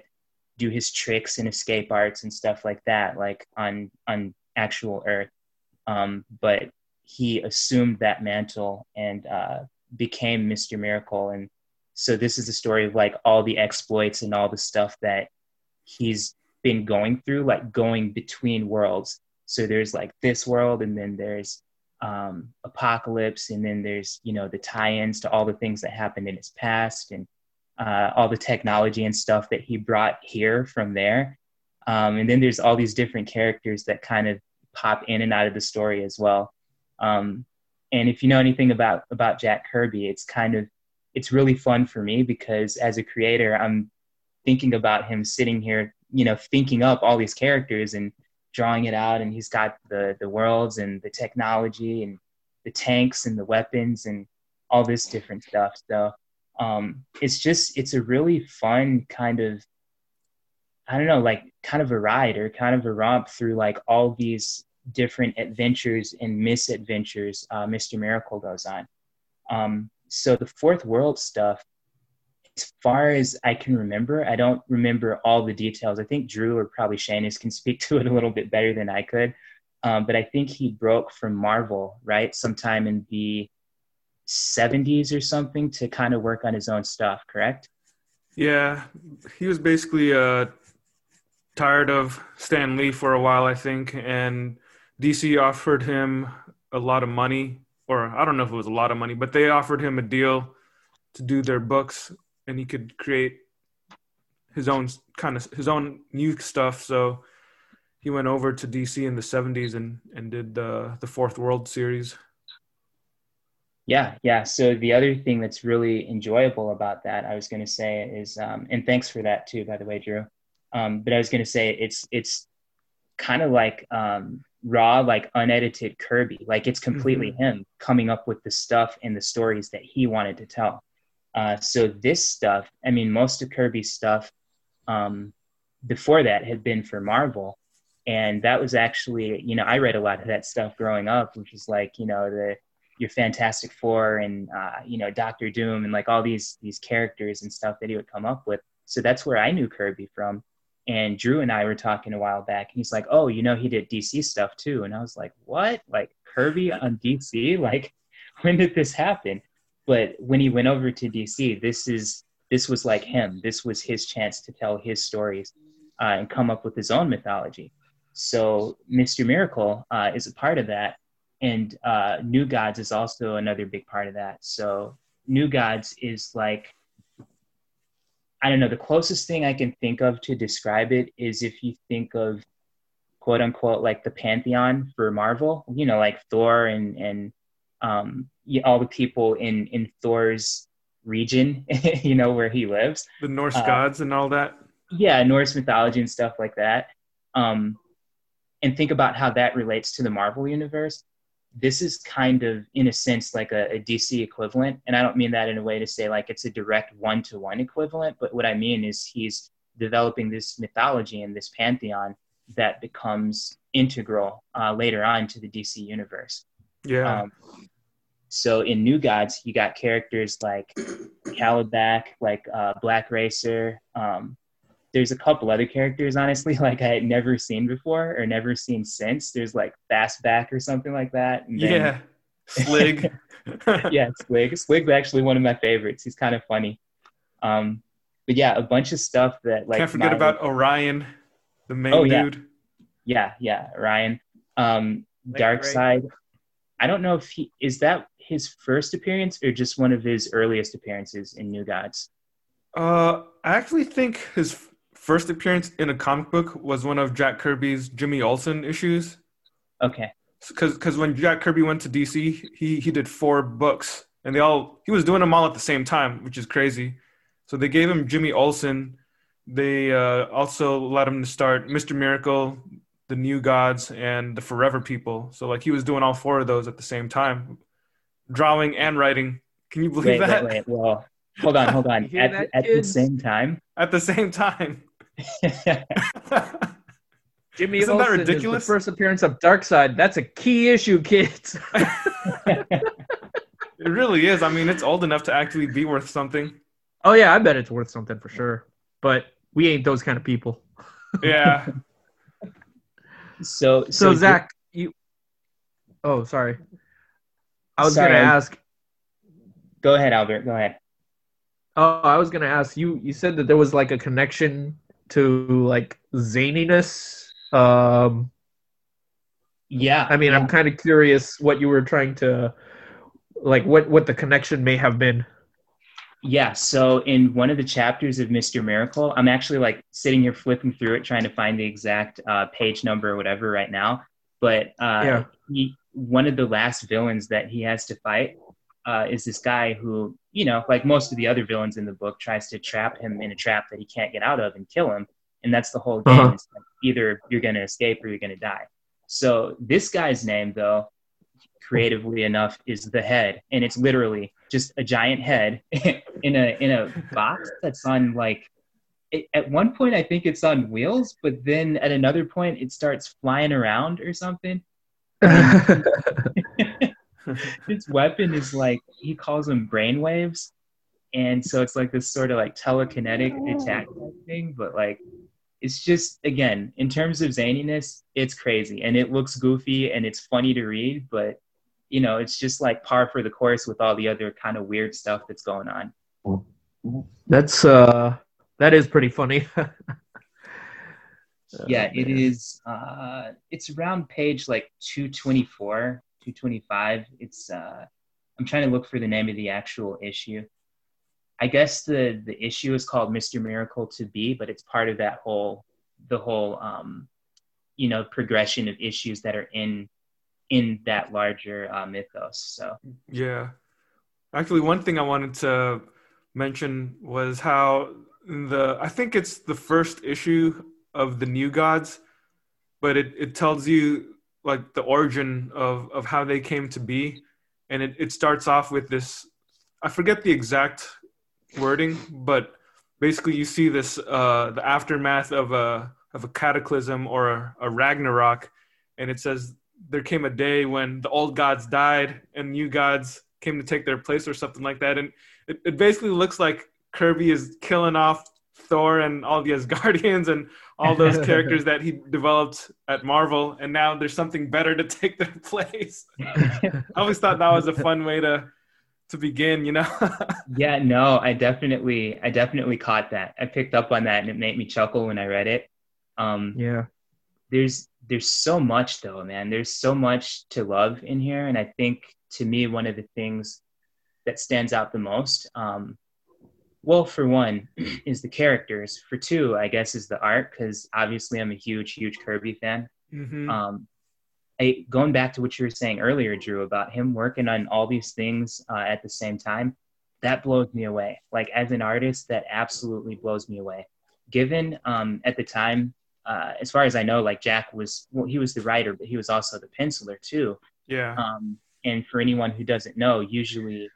do his tricks and escape arts and stuff like that, like on on actual Earth. Um, but he assumed that mantle and uh, became Mr. Miracle. And so this is the story of like all the exploits and all the stuff that he's been going through, like going between worlds. So there's like this world, and then there's um, Apokolips, and then there's you know the tie-ins to all the things that happened in his past, and uh, all the technology and stuff that he brought here from there. Um, and then there's all these different characters that kind of pop in and out of the story as well. Um, and if you know anything about about Jack Kirby, it's kind of it's really fun for me because as a creator, I'm thinking about him sitting here, you know, thinking up all these characters and drawing it out. And he's got the the worlds and the technology and the tanks and the weapons and all this different stuff. So um, it's just it's a really fun kind of I don't know, like kind of a ride or kind of a romp through like all these different adventures and misadventures uh, Mr. Miracle goes on. Um, so the fourth world stuff, far as I can remember, I don't remember all the details. I think Drew or probably Shanus can speak to it a little bit better than I could. Um, but I think he broke from Marvel, right, sometime in the 70s or something to kind of work on his own stuff, correct? Yeah, he was basically uh, tired of Stan Lee for a while, I think, and DC offered him a lot of money, or I don't know if it was a lot of money, but they offered him a deal to do their books, and he could create his own kind of his own new stuff. So he went over to DC in the '70s and and did the the Fourth World series. Yeah, yeah. So the other thing that's really enjoyable about that, I was going to say, is, um, and thanks for that too, by the way, Drew. Um, but I was going to say it's it's kind of like um, raw, like unedited Kirby. Like it's completely mm-hmm. him coming up with the stuff and the stories that he wanted to tell. Uh, so this stuff, I mean, most of Kirby's stuff um, before that had been for Marvel, and that was actually, you know, I read a lot of that stuff growing up, which is like, you know, the your Fantastic Four and uh, you know Doctor Doom and like all these these characters and stuff that he would come up with. So that's where I knew Kirby from. And Drew and I were talking a while back, and he's like, "Oh, you know, he did DC stuff too." And I was like, "What? Like Kirby on DC? Like, when did this happen?" But when he went over to DC, this is this was like him. This was his chance to tell his stories uh, and come up with his own mythology. So Mr. Miracle uh, is a part of that, and uh, New Gods is also another big part of that. So New Gods is like I don't know, the closest thing I can think of to describe it is if you think of quote unquote like the pantheon for Marvel, you know, like Thor and and um, all the people in in Thor's region, you know, where he lives. The Norse uh, gods and all that. Yeah, Norse mythology and stuff like that. Um, and think about how that relates to the Marvel universe this is kind of in a sense like a, a, dc equivalent and i don't mean that in a way to say like it's a direct one-to-one equivalent but what i mean is he's developing this mythology and this pantheon that becomes integral uh, later on to the dc universe yeah um, so in new gods you got characters like Kalibak, like uh, black racer um, there's a couple other characters honestly like i had never seen before or never seen since. There's like Fastbak or something like that then, yeah. Slig. Yeah slig. Slig's actually one of my favorites. He's kind of funny. Um but yeah a bunch of stuff that like can't forget my, about orion the main oh, yeah. dude. Yeah yeah orion. Um Darkseid I don't know if he is that his first appearance or just one of his earliest appearances in New Gods. Uh, I actually think his first appearance in a comic book was one of Jack Kirby's Jimmy Olsen issues. Okay. Because when Jack Kirby went to DC, he he did four books, and they all he was doing them all at the same time, which is crazy. So they gave him Jimmy Olsen. They uh, also let him to start Mr. Miracle, the New Gods, and the Forever People. So like he was doing all four of those at the same time, drawing and writing. Can you believe Wait, that? wait, wait. Well, hold on, hold on. At, that, at the same time. At the same time. Jimmy Isn't that ridiculous? is the first appearance of Darkseid. That's a key issue, kids. It really is. I mean, it's old enough to actually be worth something. oh yeah, I bet it's worth something for sure. But we ain't those kind of people. Yeah. so, So, so Zach, you. Oh, sorry. I was Sorry, gonna ask. Go ahead, Albert. Go ahead. Oh, I was gonna ask you. You said that there was like a connection to like zaniness. Um, Yeah. I mean, yeah. I'm kind of curious what you were trying to, like, what what the connection may have been. Yeah, so in one of the chapters of Mr. Miracle, I'm actually like sitting here flipping through it, trying to find the exact uh, page number or whatever right now. But uh, Yeah. he, one of the last villains that he has to fight uh, is this guy who, you know, like most of the other villains in the book, tries to trap him in a trap that he can't get out of and kill him. And that's the whole game. Uh-huh. Like either you're going to escape or you're going to die. So this guy's name, though, creatively enough, is the head, and it's literally just a giant head in a in a box that's on like. It, at one point, I think it's on wheels, but then at another point, it starts flying around or something. Its weapon is like he calls them brainwaves, and so it's like this sort of like telekinetic attack thing. But like, it's just again in terms of zaniness, it's crazy and it looks goofy and it's funny to read, but you know, it's just like par for the course with all the other kind of weird stuff that's going on. That's uh, that is pretty funny. yeah, it man. is. Uh, it's around page like 224, 225. It's. Uh, I'm trying to look for the name of the actual issue. I guess the the issue is called Mr. Miracle to Be, but it's part of that whole the whole um, you know progression of issues that are in in that larger uh, mythos. So Yeah. Actually, one thing I wanted to mention was how the I think it's the first issue of the New Gods, but it, it tells you like the origin of, of how they came to be. And it, it starts off with this I forget the exact wording, but basically you see this uh, the aftermath of a of a cataclysm or a, a Ragnarok, and it says there came a day when the old gods died and new gods came to take their place or something like that. And it, it basically looks like Kirby is killing off Thor and all the Asgardians and all those characters that he developed at Marvel. And now there's something better to take their place. I always thought that was a fun way to to begin, you know? yeah, no, I definitely I definitely caught that. I picked up on that and it made me chuckle when I read it. Um, yeah. there's there's so much though man there's so much to love in here and i think to me one of the things that stands out the most um, well for one is the characters for two i guess is the art because obviously i'm a huge huge kirby fan Mhm. um, I, going back to what you were saying earlier drew about him working on all these things uh, at the same time that blows me away like as an artist that absolutely blows me away given um, at the time uh, as far as I know, like Jack was, well, he was the writer, but he was also the penciler too. yeah. Um, and for anyone who doesn't know, usually,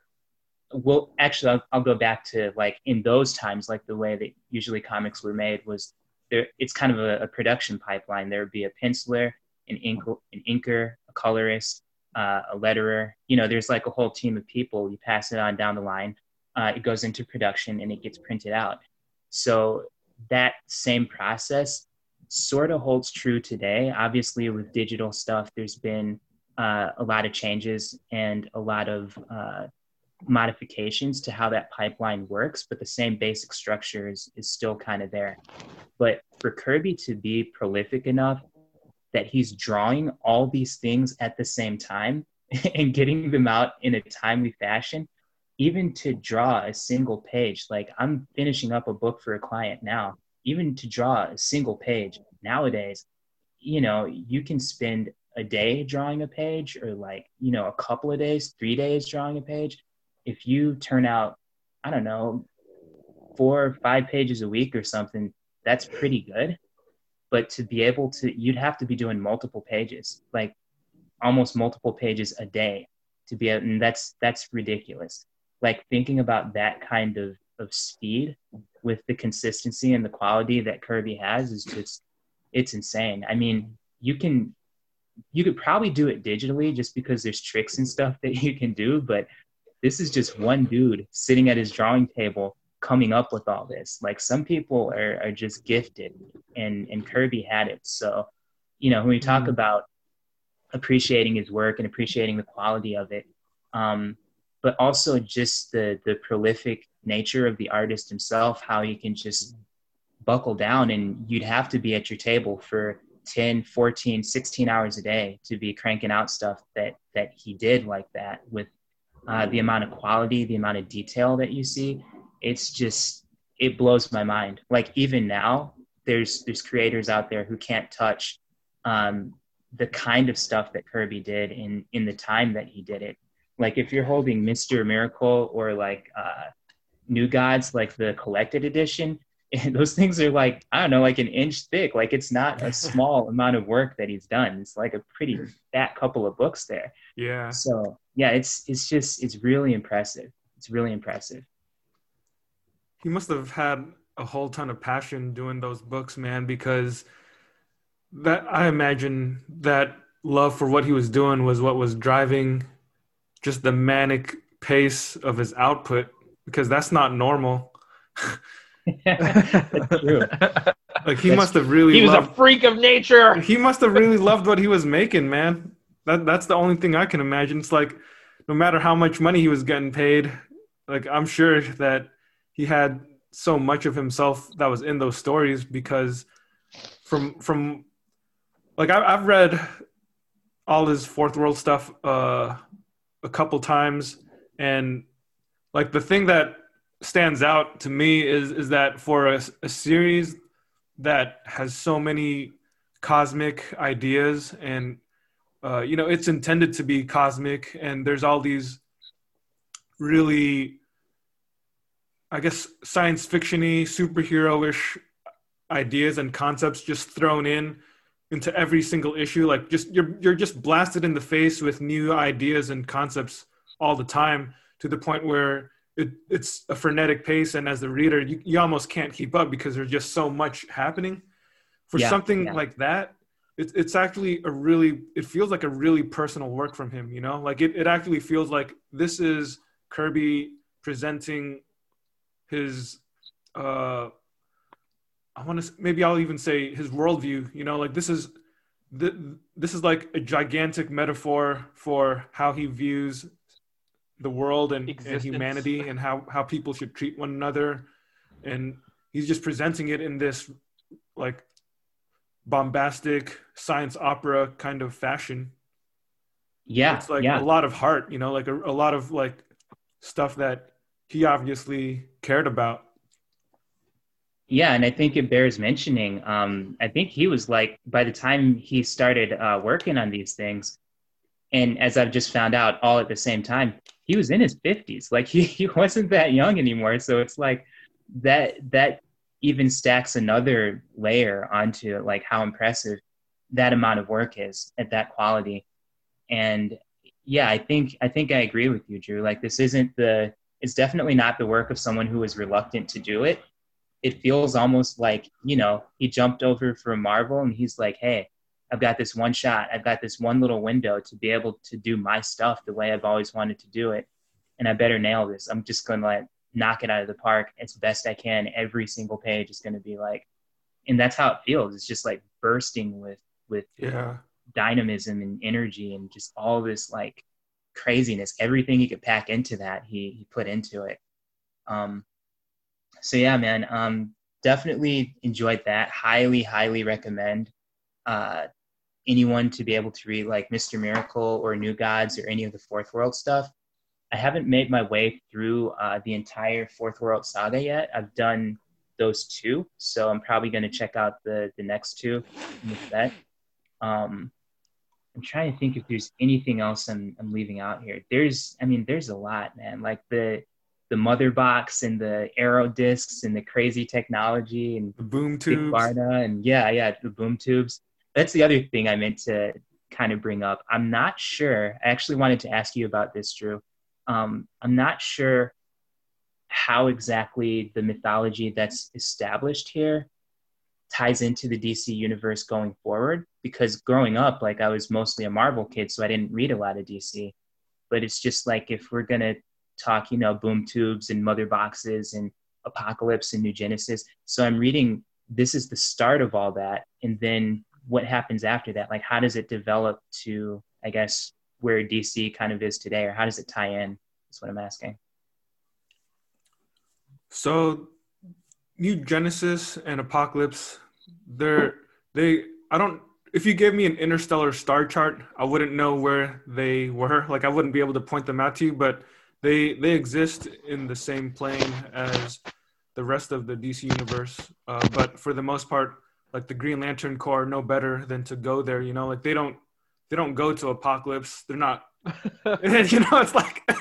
well, actually, I'll, I'll go back to like in those times, like the way that usually comics were made was there. It's kind of a, a production pipeline. There would be a penciler, an ink, an inker, a colorist, uh, a letterer. You know, there's like a whole team of people. You pass it on down the line. Uh, it goes into production and it gets printed out. So that same process sort of holds true today. Obviously, with digital stuff, there's been uh, a lot of changes and a lot of uh, modifications to how that pipeline works, but the same basic structure is, is still kind of there. But for Kirby to be prolific enough that he's drawing all these things at the same time and getting them out in a timely fashion even to draw a single page like i'm finishing up a book for a client now even to draw a single page nowadays you know you can spend a day drawing a page or like you know a couple of days three days drawing a page if you turn out i don't know four or five pages a week or something that's pretty good. But to be able to you'd have to be doing multiple pages like almost multiple pages a day to be able, and that's that's ridiculous. Like thinking about that kind of of speed with the consistency and the quality that kirby has is just it's insane. I mean you can you could probably do it digitally just because there's tricks and stuff that you can do but this is just one dude sitting at his drawing table coming up with all this like some people are, are just gifted and and kirby had it so you know when we talk mm-hmm. about appreciating his work and appreciating the quality of it um, but also just the the prolific nature of the artist himself how he can just buckle down and you'd have to be at your table for 10 14 16 hours a day to be cranking out stuff that that he did like that with uh, the amount of quality the amount of detail that you see it's just it blows my mind. Like even now there's there's creators out there who can't touch um, the kind of stuff that kirby did in in the time that he did it. Like if you're holding mr miracle or like uh, new gods like the collected edition and those things are like i don't know like an inch thick. Like it's not a small amount of work that he's done. It's like a pretty fat couple of books there. Yeah. So yeah it's it's just it's really impressive. It's really impressive. He must have had a whole ton of passion doing those books man because that i imagine that love for what he was doing was what was driving just the manic pace of his output because that's not normal That's true. Like he must have really He was loved, a freak of nature. he must have really loved what he was making, man. That that's the only thing I can imagine. It's like no matter how much money he was getting paid, like I'm sure that he had so much of himself that was in those stories because from from like I, I've read all his fourth world stuff uh, a couple times and like the thing that stands out to me is is that for a, a series that has so many cosmic ideas and uh, you know it's intended to be cosmic and there's all these really i guess science fictiony superhero-ish ideas and concepts just thrown in into every single issue. Like just you're you're just blasted in the face with new ideas and concepts all the time to the point where it, it's a frenetic pace and as the reader you, you almost can't keep up because there's just so much happening. For Yeah, something yeah. like that it's, it's actually a really it feels like a really personal work from him you know? Like it, it actually feels like this is kirby presenting his uh i want to maybe i'll even say his worldview you know? Like this is th- this is like a gigantic metaphor for how he views the world and, and humanity and how, how people should treat one another. And he's just presenting it in this like bombastic science opera kind of fashion. Yeah it's like yeah. a lot of heart you know like a, a lot of like stuff that he obviously cared about. Yeah, and I think it bears mentioning. Um, I think he was like by the time he started uh, working on these things, and as I've just found out, all at the same time, he was in his fifties. Like he, he wasn't that young anymore. So it's like that that even stacks another layer onto like how impressive that amount of work is at that quality. And yeah, I think I think I agree with you, Drew. Like this isn't the it's definitely not the work of someone who was reluctant to do it it feels almost like you know he jumped over for Marvel and he's like, hey, I've got this one shot, I've got this one little window to be able to do my stuff the way I've always wanted to do it, and I better nail this. I'm just gonna like knock it out of the park as best I can. Every single page is gonna be like, and that's how it feels. It's just like bursting with with yeah dynamism and energy and just all this like craziness. Everything he could pack into that, he he put into it. Um, so yeah, man, um, definitely enjoyed that. Highly, highly recommend. Uh, anyone to be able to read like Mr. Miracle or New Gods or any of the Fourth World stuff. I haven't made my way through uh, the entire Fourth World saga yet. I've done those two, so I'm probably going to check out the the next two in the set. Um, I'm trying to think if there's anything else I'm, I'm leaving out here. There's, I mean, there's a lot, man. Like the the mother box and the aero discs and the crazy technology and The boom tubes. Barda and yeah, yeah, the boom tubes. That's the other thing I meant to kind of bring up. I'm not sure. I actually wanted to ask you about this, Drew. Um, I'm not sure how exactly the mythology that's established here ties into the DC universe going forward. Because growing up, like I was mostly a Marvel kid, so I didn't read a lot of DC. But it's just like if we're gonna talk, you know, boom tubes and mother boxes and Apokolips and new genesis. So I'm reading this is the start of all that. And then what happens after that? Like how does it develop to, I guess, where DC kind of is today, or how does it tie in? That's what I'm asking. So, New Genesis and Apokolips, they're they. I don't. If you gave me an interstellar star chart, I wouldn't know where they were. Like I wouldn't be able to point them out to you. But they they exist in the same plane as the rest of the DC universe. Uh, but for the most part, like the Green Lantern Corps, know better than to go there. You know, like they don't they don't go to Apokolips. They're not. you know, it's like.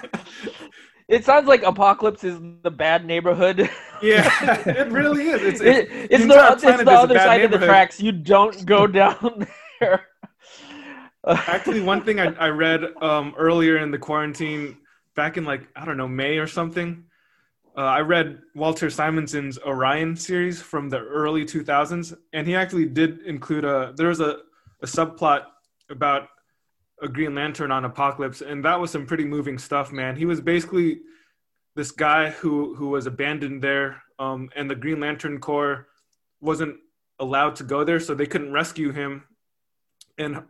It sounds like Apokolips is the bad neighborhood. Yeah, it really is. It's, It- it's, it's the the, it's the other side of the tracks. You don't go down there. Actually, one thing I, I read um, earlier in the quarantine, back in like I don't know May or something, uh, I read Walter Simonson's Orion series from the early 2000s, and he actually did include a there was a, a subplot about a Green Lantern on Apokolips, and that was some pretty moving stuff, man. He was basically this guy who who was abandoned there, um, and the Green Lantern Corps wasn't allowed to go there, so they couldn't rescue him, and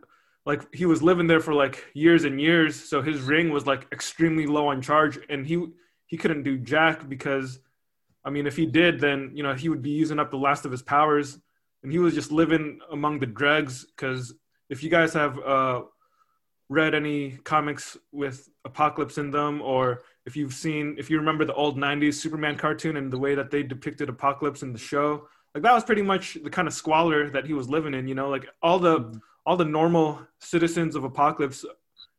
like he was living there for like years and years, so his ring was like extremely low on charge, and he he couldn't do jack because, I mean, if he did, then you know he would be using up the last of his powers, and he was just living among the dregs. Because if you guys have uh, read any comics with Apokolips in them, or if you've seen, if you remember the old '90s Superman cartoon and the way that they depicted Apokolips in the show, like that was pretty much the kind of squalor that he was living in. You know, like all the all the normal citizens of Apokolips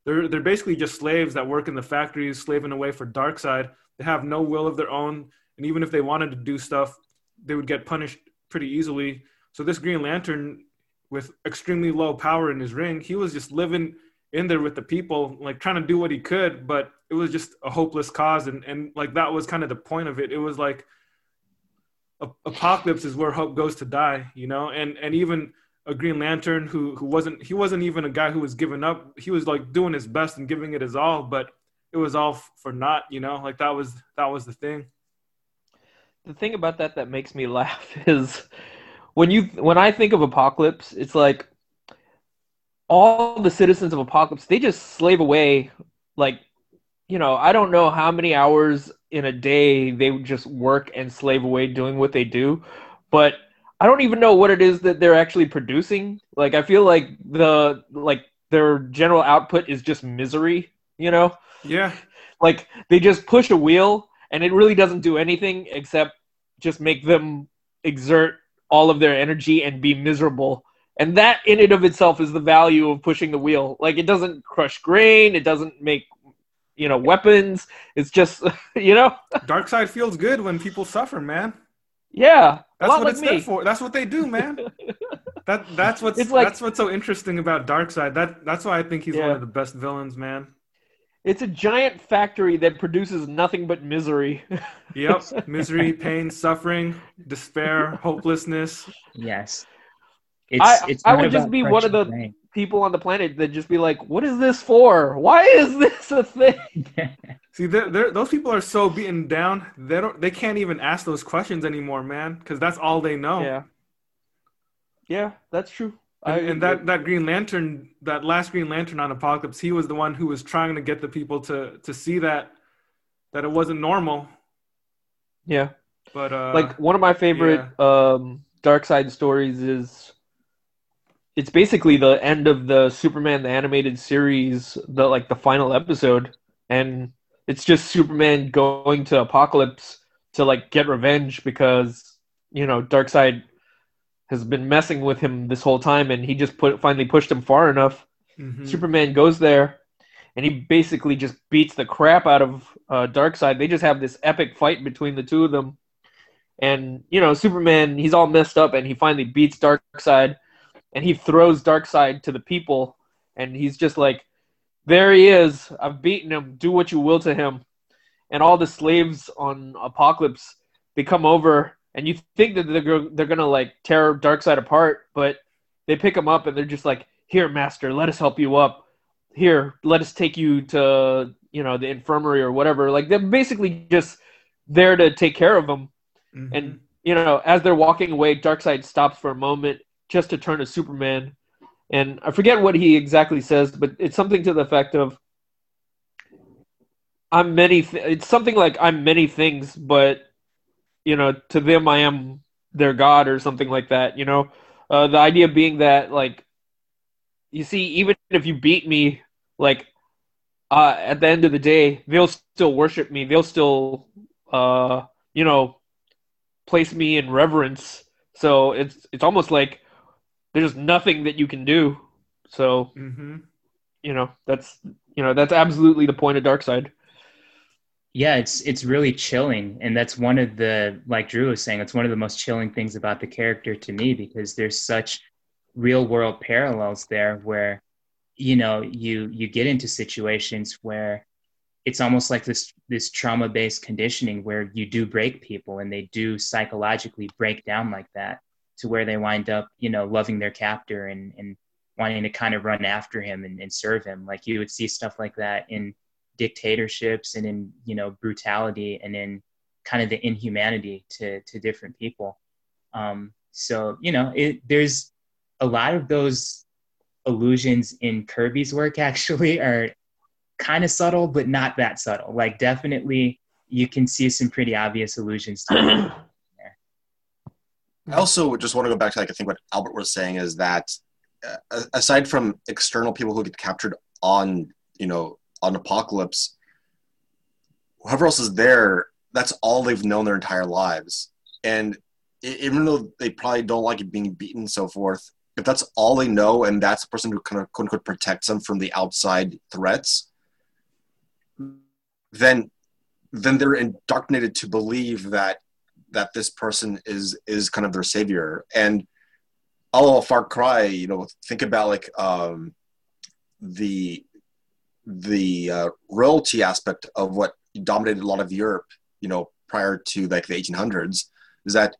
they're they're basically just slaves that work in the factories slaving away for darkseid they have no will of their own. And even if they wanted to do stuff they would get punished pretty easily. So this green lantern with extremely low power in his ring he was just living in there with the people like trying to do what he could but it was just a hopeless cause. And and like that was kind of the point of it. It was like a- Apokolips is where hope goes to die you know? And and even a Green Lantern who who wasn't he wasn't even a guy who was giving up. He was like doing his best and giving it his all, but it was all for naught, you know. Like that was that was the thing. the thing about that that makes me laugh is when you when I think of Apokolips, it's like all the citizens of Apokolips they just slave away like you know I don't know how many hours in a day they just work and slave away doing what they do, but I don't even know what it is that they're actually producing. Like I feel like the like their general output is just misery, you know? Yeah, like they just push a wheel and it really doesn't do anything except just make them exert all of their energy and be miserable and that in and of itself is the value of pushing the wheel like it doesn't crush grain it doesn't make you know weapons it's just you know Darkseid feels good when people suffer, man. yeah That's what like it's there for. That's what they do, man. that that's what's It's like- that's what's so interesting about Darkseid. That that's why I think he's one of the best villains, man. it's a giant factory that produces nothing but misery Yep, misery, pain, suffering, despair, hopelessness. Yes. It's, I- it's I would just be one of crushing the- grain. People on the planet that just be like what is this for why is this a thing See, they're, they're, those people are so beaten down. They don't. They can't even ask those questions anymore, man. Because that's all they know. yeah yeah that's true And, and that that Green Lantern, that last Green Lantern on Apokolips, he was the one who was trying to get the people to to see that that it wasn't normal. yeah But uh, like one of my favorite um Darkseid stories is it's basically the end of the Superman the animated series, the like the final episode, and it's just Superman going to Apokolips to like get revenge because you know Darkseid has been messing with him this whole time, and he just put finally pushed him far enough. Mhm. Superman goes there, and he basically just beats the crap out of uh, Darkseid. They just have this epic fight between the two of them, and you know Superman he's all messed up, and he finally beats Darkseid, and he throws Darkseid to the people, and he's just like, "There he is! I've beaten him. Do what you will to him." And all the slaves on Apokolips they come over, and you think that they're they're gonna like tear Darkseid apart, but they pick him up, and they're just like, "Here, Master, let us help you up." here let us take you to you know the infirmary or whatever like they're basically just there to take care of them Mhm. and you know as they're walking away darkseid stops for a moment just to turn to superman. And i forget what he exactly says but it's something to the effect of i'm many th- it's something like i'm many things but you know to them i am their god or something like that you know? Uh, the idea being that like you see even if you beat me like uh, at the end of the day they'll still worship me. They'll still uh, you know place me in reverence. So it's it's almost like there's nothing that you can do. So Mhm. you know that's you know that's absolutely the point of Darkseid. Yeah it's it's really chilling. And that's one of the like drew was saying it's one of the most chilling things about the character to me because there's such real world parallels there where you know you you get into situations where it's almost like this this trauma based conditioning where you do break people and they do psychologically break down like that to where they wind up you know loving their captor and and wanting to kind of run after him and, and serve him. Like you would see stuff like that in dictatorships and in you know brutality and in kind of the inhumanity to to different people. Um so you know it there's a lot of those allusions in kirby's work actually are kind of subtle but not that subtle. Like definitely you can see some pretty obvious allusions to. I also just want to go back to like I think what Albert was saying is that uh, aside from external people who get captured on you know on Apokolips, whoever else is there, that's all they've known their entire lives, and even though they probably don't like it being beaten and so forth, if that's all they know and that's the person who kind of quote unquote protects them from the outside threats, then then they're indoctrinated to believe that that this person is is kind of their savior. And oh far cry you know think about like um the the uh, royalty aspect of what dominated a lot of europe you know prior to like the 1800s is that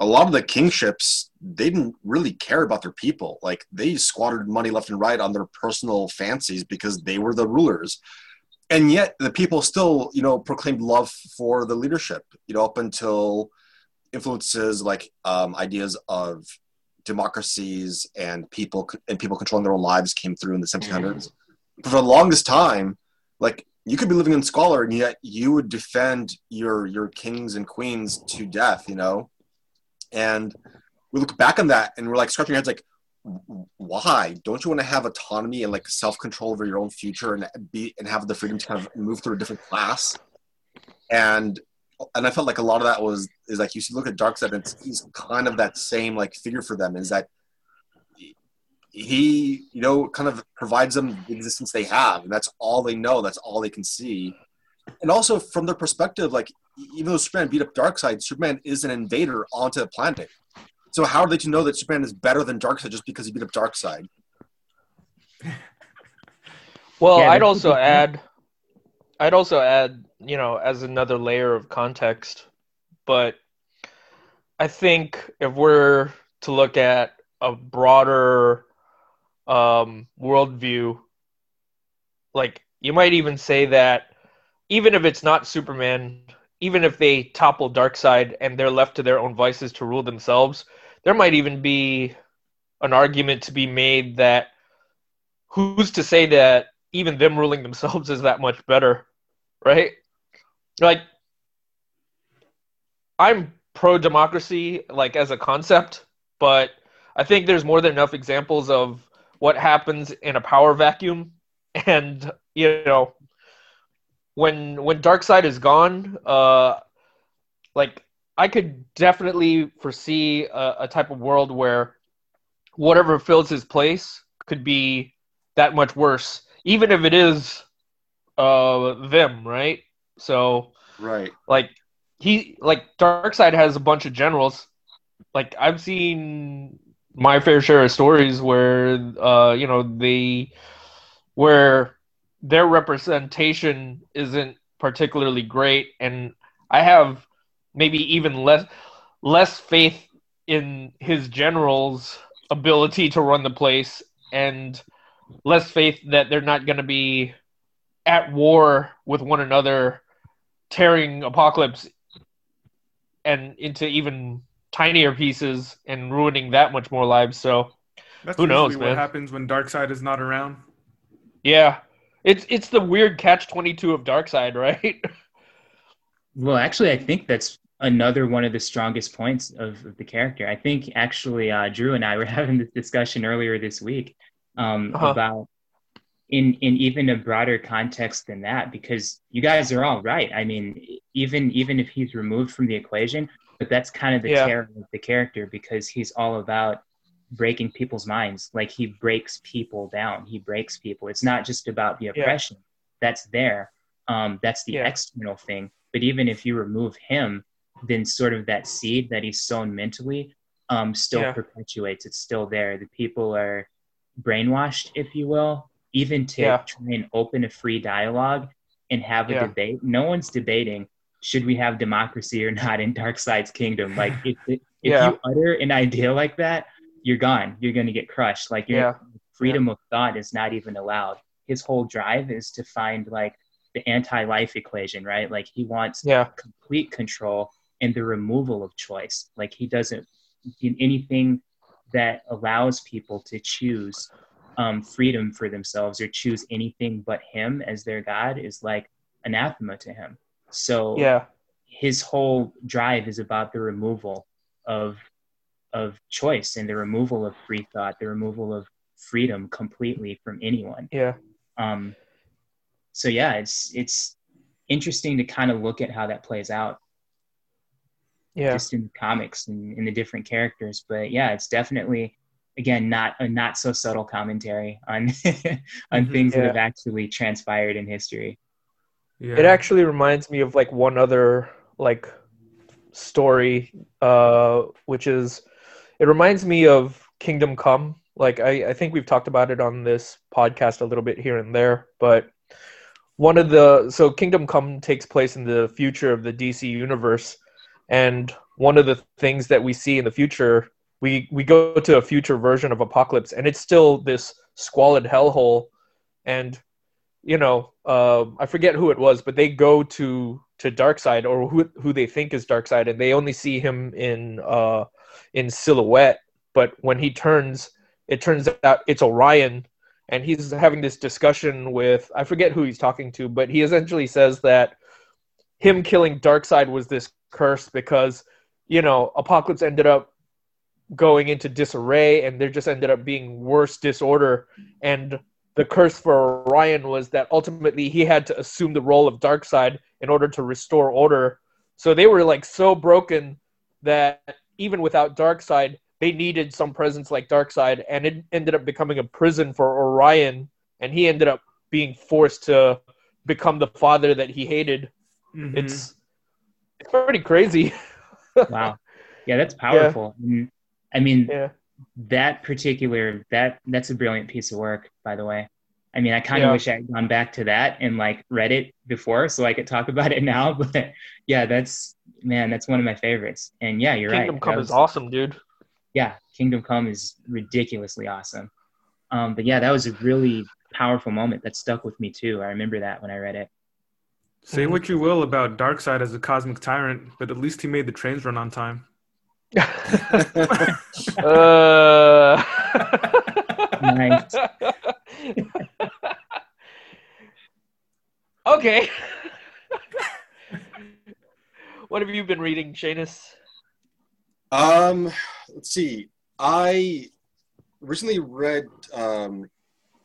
a lot of the kingships they didn't really care about their people. Like they squandered money left and right on their personal fancies because they were the rulers and yet the people still you know proclaimed love for the leadership you know up until influences like um, ideas of democracies and people and people controlling their own lives came through in the 1700s but for the longest time like you could be living in squalor and yet you would defend your your kings and queens to death you know? And we look back on that and we're like scratching our heads like why? Don't you want to have autonomy and like self-control over your own future and be and have the freedom to kind of move through a different class? And and i felt like a lot of that was is like you should look at darkseid and it's, he's kind of that same like figure for them is that he you know kind of provides them the existence they have and that's all they know that's all they can see. And also from their perspective like even though superman beat up darkseid superman is an invader onto the planet so how are they to know that Superman is better than Darkseid just because he beat up Darkseid? Well, Yeah, I'd also a good point. add, I'd also add, you know, as another layer of context, but I think if we're to look at a broader um, worldview, like you might even say that even if it's not Superman, even if they topple Darkseid and they're left to their own vices to rule themselves, there might even be an argument to be made that who's to say that even them ruling themselves is that much better, right? Like, I'm pro democracy, like as a concept, but I think there's more than enough examples of what happens in a power vacuum, and you know, when when Darkseid is gone, uh, like I could definitely foresee a, a type of world where whatever fills his place could be that much worse, even if it is uh them, right? So Right. like he like Darkseid has a bunch of generals. Like I've seen my fair share of stories where uh you know they where their representation isn't particularly great and I have maybe even less less faith in his generals ability to run the place and less faith that they're not going to be at war with one another tearing Apokolips and into even tinier pieces and ruining that much more lives so That's Who knows, usually what man? happens when Darkseid is not around. yeah it's it's the weird catch 22 of Darkseid, right Well, actually, I think that's another one of the strongest points of, of the character. I think actually, uh, Drew and I were having this discussion earlier this week um, Uh-huh. about in in even a broader context than that, because you guys are all right. I mean, even even if he's removed from the equation, but that's kind of the Yeah. terror of the character because he's all about breaking people's minds. Like he breaks people down. He breaks people. It's not just about the Yeah. oppression that's there. Um, that's the Yeah. external thing. But even if you remove him, then sort of that seed that he's sown mentally um, still Yeah. perpetuates. It's still there. The people are brainwashed, if you will, even to Yeah. try and open a free dialogue and have a Yeah. debate. No one's debating should we have democracy or not in Darkseid's kingdom. Like if, if you utter an idea like that, you're gone. You're going to get crushed. Like your freedom of thought is not even allowed. His whole drive is to find like the anti-life equation, right? Like he wants yeah complete control and the removal of choice. Like he doesn't in anything that allows people to choose um, freedom for themselves or choose anything but him as their God is like anathema to him. So yeah his whole drive is about the removal of of choice and the removal of free thought, the removal of freedom completely from anyone. yeah Um, so yeah, it's it's interesting to kind of look at how that plays out yeah just in the comics and in the different characters. But yeah, it's definitely again not a not so subtle commentary on on Mhm. things that have actually transpired in history. Yeah. It actually reminds me of like one other like story, uh, which is it reminds me of Kingdom Come. Like I, I think we've talked about it on this podcast a little bit here and there, but one of the so Kingdom Come takes place in the future of the DC universe, and one of the things that we see in the future, we we go to a future version of Apokolips, and it's still this squalid hellhole, and you know, uh, I forget who it was, but they go to to Darkseid or who who they think is Darkseid, and they only see him in uh, in silhouette. But when he turns, it turns out it's Orion, and he's having this discussion with I forget who he's talking to, but he essentially says that him killing Darkseid was this curse because you know Apokolips ended up going into disarray, and there just ended up being worse disorder, and the curse for Orion was that ultimately he had to assume the role of Darkseid in order to restore order. So they were like so broken that even without Darkseid, they needed some presence like Darkseid, and it ended up becoming a prison for Orion, and he ended up being forced to become the father that he hated. Mhm. It's it's pretty crazy. Wow, yeah, that's powerful. And, I mean, yeah, that particular that that's a brilliant piece of work by the way. I mean i kind of Yeah. wish i had gone back to that and like read it before so i could talk about it now but yeah that's man that's one of my favorites. And yeah you're Kingdom right. Come That is was- awesome, dude. yeah kingdom come is ridiculously awesome. Um but yeah that was a really powerful moment that stuck with me too. I remember that when i read it Say what you will about Darkseid as a cosmic tyrant, but at least he made the trains run on time. uh... Nice. okay. what have you been reading, Seamus? Um, let's see. I recently read um,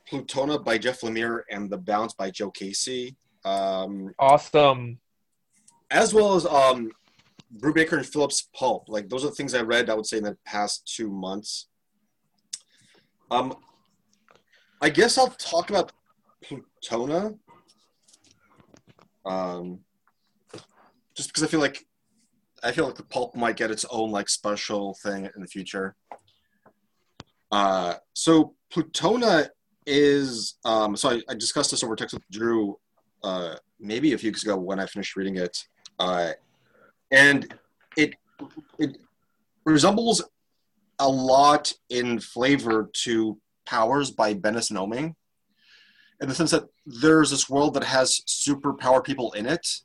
Plutona by Jeff Lemire and The Bounce by Joe Casey, um, Awesome. as well as um, Brubaker and Phillips Pulp. Like those are the things I read. I would say in the past two months. Um, I guess I'll talk about Plutona. Um, just because I feel like I feel like the pulp might get its own like special thing in the future. Uh, so Plutona is um, so I, I discussed this over text with Drew uh, maybe a few weeks ago when I finished reading it, uh, and it it resembles a lot in flavor to Powers by Bendis and Oeming, in the sense that there's this world that has superpowered people in it,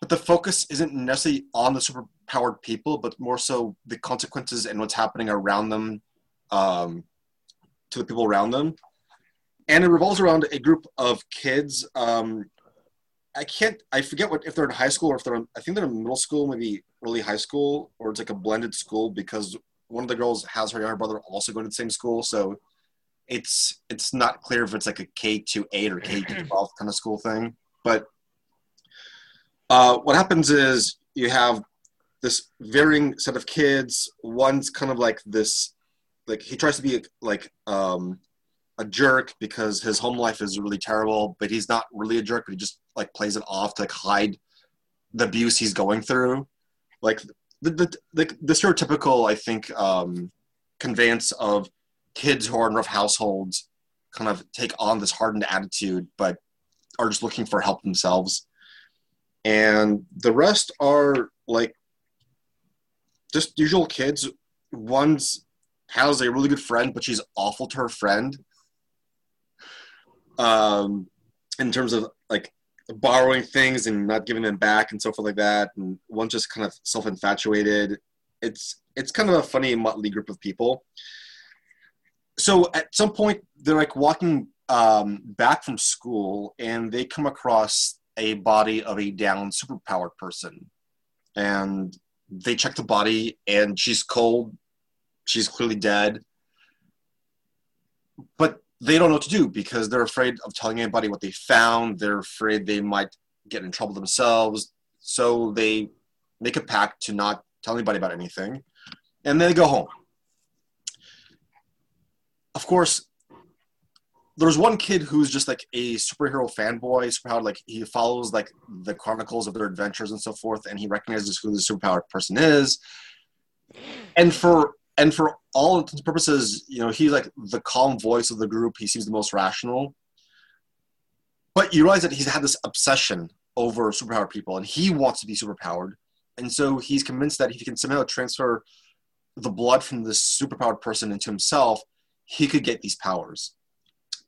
but the focus isn't necessarily on the superpowered people, but more so the consequences and what's happening around them, um, to the people around them. And it revolves around a group of kids. Um, I can't, I forget what if they're in high school or if they're, in, I think they're in middle school, maybe early high school, or it's like a blended school because one of the girls has her younger brother also going to the same school. So it's it's not clear if it's like a K to eight or K to twelve kind of school thing. But uh, what happens is you have this varying set of kids. One's kind of like this, like he tries to be like um, a jerk because his home life is really terrible, but he's not really a jerk. But he just like plays it off to like hide the abuse he's going through. Like the the the, the stereotypical, I think, um, conveyance of kids who are in rough households kind of take on this hardened attitude, but are just looking for help themselves. And the rest are like just usual kids. One's has a really good friend, but she's awful to her friend. Um, in terms of like borrowing things and not giving them back and so forth like that. And one's just kind of self infatuated. It's it's kind of a funny motley group of people so at some point they're like walking um, back from school and they come across a body of a down superpowered person and they check the body and she's cold she's clearly dead but they don't know what to do because they're afraid of telling anybody what they found they're afraid they might get in trouble themselves so they make a pact to not tell anybody about anything and then they go home of course, there's one kid who's just like a superhero fanboy, superpowered. Like he follows like the chronicles of their adventures and so forth, and he recognizes who the superpowered person is. And for and for all intents and purposes, you know, he's like the calm voice of the group. He seems the most rational. But you realize that he's had this obsession over superpowered people, and he wants to be superpowered. And so he's convinced that if he can somehow transfer the blood from this superpowered person into himself, he could get these powers.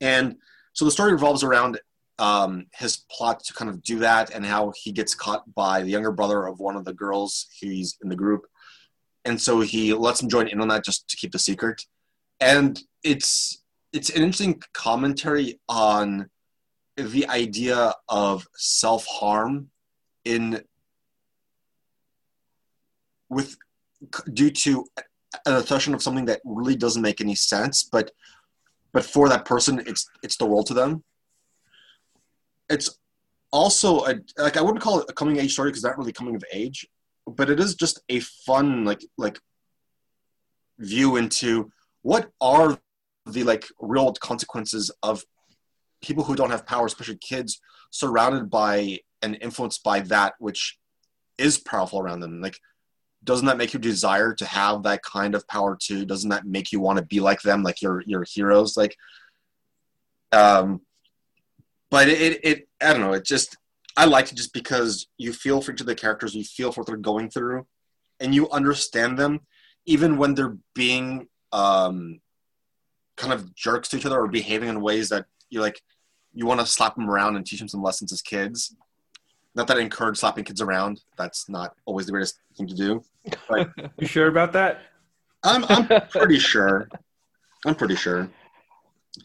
And so the story revolves around um, his plot to kind of do that and how he gets caught by the younger brother of one of the girls he's in the group. And so he lets him join in on that just to keep the secret. And it's it's an interesting commentary on the idea of self-harm in with due to an obsession of something that really doesn't make any sense, but but for that person, it's it's the world to them. It's also a like I wouldn't call it a coming age story because not really coming of age, but it is just a fun like like view into what are the like real consequences of people who don't have power, especially kids, surrounded by and influenced by that which is powerful around them. Like doesn't that make you desire to have that kind of power too? Doesn't that make you want to be like them, like your your heroes? Like, um, but it, it I don't know. It just I like it just because you feel for each of the characters, you feel for what they're going through, and you understand them, even when they're being um, kind of jerks to each other or behaving in ways that you like. You want to slap them around and teach them some lessons as kids, not that I encourage slapping kids around. That's not always the greatest thing to do. But You sure about that? I'm I'm pretty sure. I'm pretty sure.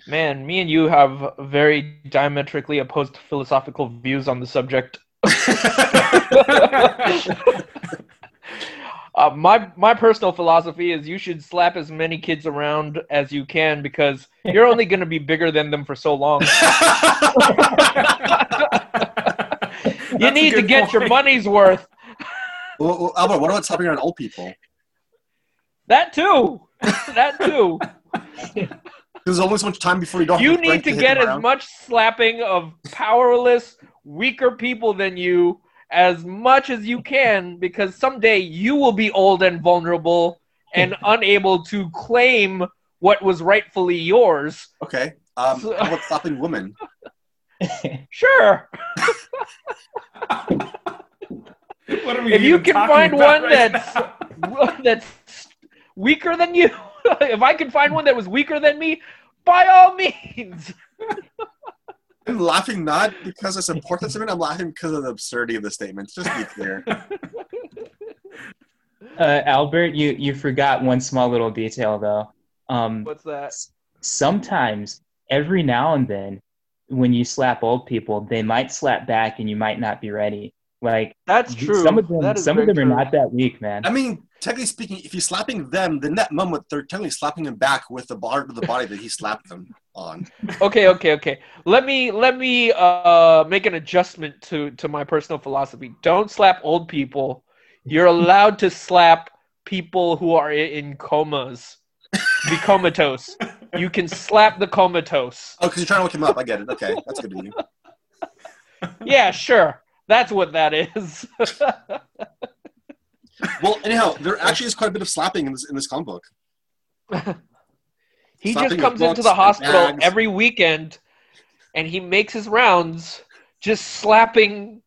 Man, me and you have very diametrically opposed philosophical views on the subject. Uh, my my personal philosophy is you should slap as many kids around as you can because you're only going to be bigger than them for so long. you need to good get your money's worth. well, well, Albert, what about slapping around old people? That too. That too. There's only so much time before you don't. you have need strength to get as much slapping of powerless, weaker people than you as much as you can because someday you will be old and vulnerable and unable to claim what was rightfully yours. Okay. Um, how about slapping women? Sure. What are we If you can find one right that's that's weaker than you, if I can find one that was weaker than me, by all means. I'm laughing not because it's important to me. I'm laughing because of the absurdity of the statement. Just to be clear. Uh, Albert, you you forgot one small little detail though. Um, What's that? sometimes, every now and then, when you slap old people, they might slap back, and you might not be ready. Like That's true. some of them, That is some of very them are not that weak, man. I mean, technically speaking, if you're slapping them, then that moment they're technically slapping him back with the part of the body that he slapped them on. okay okay okay let me let me uh make an adjustment to to my personal philosophy don't slap old people you're allowed to slap people who are in comas the comatose you can slap the comatose Oh, because you're trying to wake him up. I get it. Okay, that's good of you. yeah sure that's what that is Well, anyhow, there actually is quite a bit of slapping in this in this comic book. he Slapping just comes into the hospital every weekend and he makes his rounds just slapping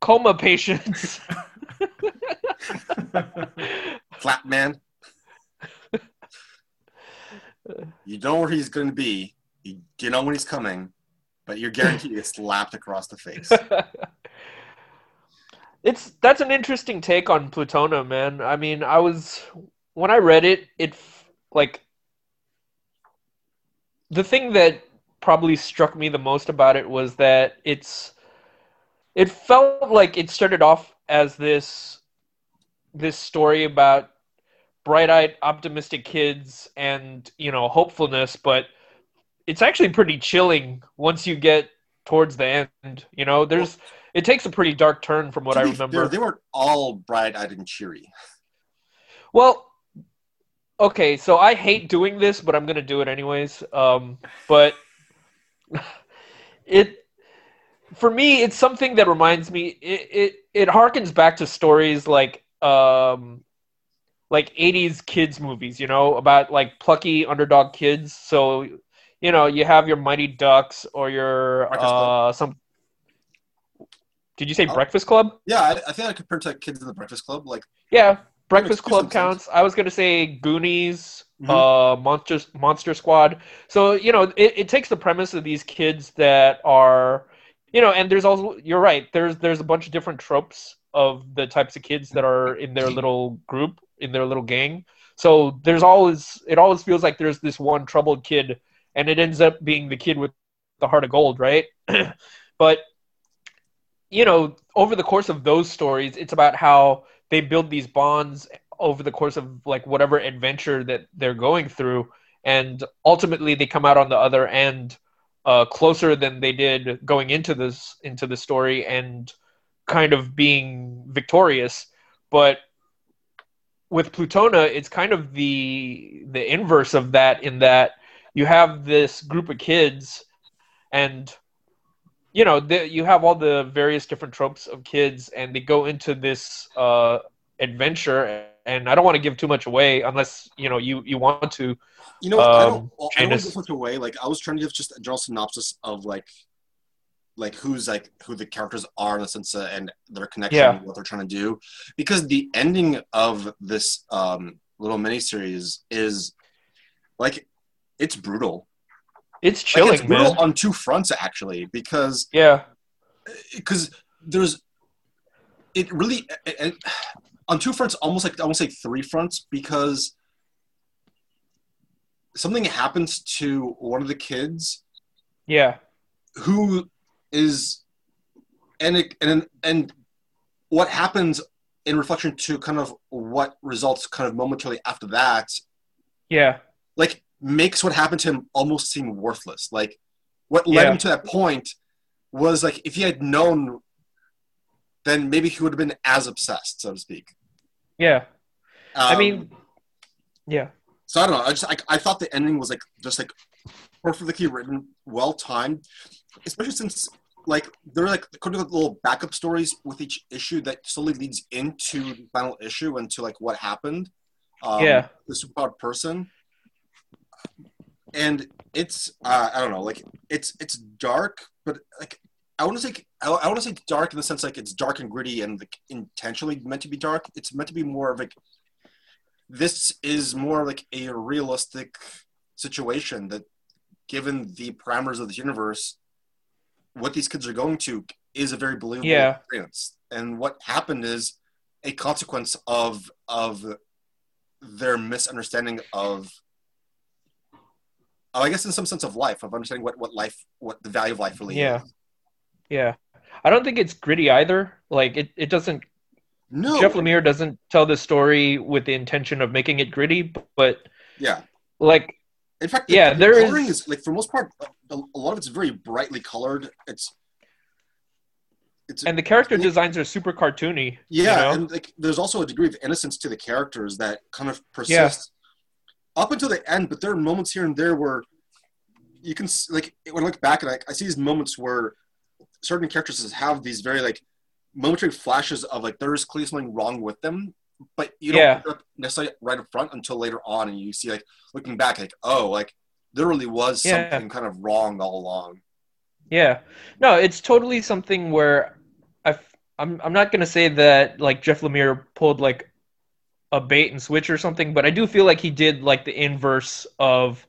coma patients Flat man. You know where he's going to be. You, you know when he's coming, but you're guaranteed to get slapped across the face. it's that's an interesting take on Plutona, man. I mean, I was when I read it, it like the thing that probably struck me the most about it was that it's it felt like it started off as this this story about bright-eyed optimistic kids and you know hopefulness but it's actually pretty chilling once you get towards the end you know there's it takes a pretty dark turn from what To i remember fair, they weren't all bright-eyed and cheery. Well, okay, so I hate doing this, but I'm gonna do it anyways. Um, but it, for me, it's something that reminds me. It it it harkens back to stories like um, like '80s kids movies, you know, about like plucky underdog kids. So, you know, you have your Mighty Ducks or your uh some. Did you say Oh. Breakfast Club? Yeah, I, I think I compare it to like, Kids in the Breakfast Club. Like, Yeah, Breakfast Club counts. I was gonna say Goonies, Mhm. uh, Monster Monster Squad. So you know, it, it takes the premise of these kids that are, you know, and there's also you're right. There's there's a bunch of different tropes of the types of kids that are in their little group, in their little gang. So there's always it always feels like there's this one troubled kid, and it ends up being the kid with the heart of gold, right? but you know, over the course of those stories, it's about how they build these bonds over the course of like whatever adventure that they're going through, and ultimately they come out on the other end uh, closer than they did going into this into the story and kind of being victorious. But with Plutona, it's kind of the the inverse of that in that you have this group of kids and you know the, you have all the various different tropes of kids and they go into this uh, adventure and i don't want to give too much away unless you know you you want to you know, I Um, don't, well, I don't want to give much away. Like, I was trying to give just a general synopsis of like, like who's like who the characters are in the sense of, and their connection, Yeah. what they're trying to do, because the ending of this um, little miniseries is like it's brutal. It's Like, chilling it's brutal man. on two fronts actually, because yeah. because there's it really and on two fronts almost like i won't say three fronts because something happens to one of the kids yeah. who is and it, and and what happens in reflection to kind of what results kind of momentarily after that, Yeah. like makes what happened to him almost seem worthless. Like what led Yeah. him to that point was like if he had known, then maybe he would have been as obsessed, so to speak. Yeah. I Um, mean, yeah. So I don't know. I just I, I thought the ending was like just like perfectly written, well timed, especially since like there are like kind of little backup stories with each issue that slowly leads into the final issue and to like what happened. Um, Yeah. The superpowered person, and it's uh, I don't know like it's it's dark, but like I want to say I, I want to say dark in the sense like it's dark and gritty and like intentionally meant to be dark. It's meant to be more of like this is more like a realistic situation that given the parameters of the universe what these kids are going to is a very believable Yeah. experience and what happened is a consequence of of their misunderstanding of oh, i guess in some sense of life of understanding what what life what the value of life really Yeah. is Yeah. I don't think it's gritty either. Like it, it doesn't no Jeff Lemire doesn't tell the story with the intention of making it gritty, but yeah like In fact, Yeah, the, there the is- coloring is... like for most part, a, a lot of it's very brightly colored. It's it's and the character designs are super cartoony. yeah, you know? and like there's also a degree of innocence to the characters that kind of persists up until the end. But there are moments here and there where you can like when I look back and I, I see these moments where certain characters have these very like momentary flashes of like there is clearly something wrong with them, but you don't Yeah. necessarily right up front until later on, and you see like looking back like oh like there really was Yeah. something kind of wrong all along. Yeah. No, it's totally something where I I'm I'm not gonna say that like Jeff Lemire pulled like a bait and switch or something, but I do feel like he did like the inverse of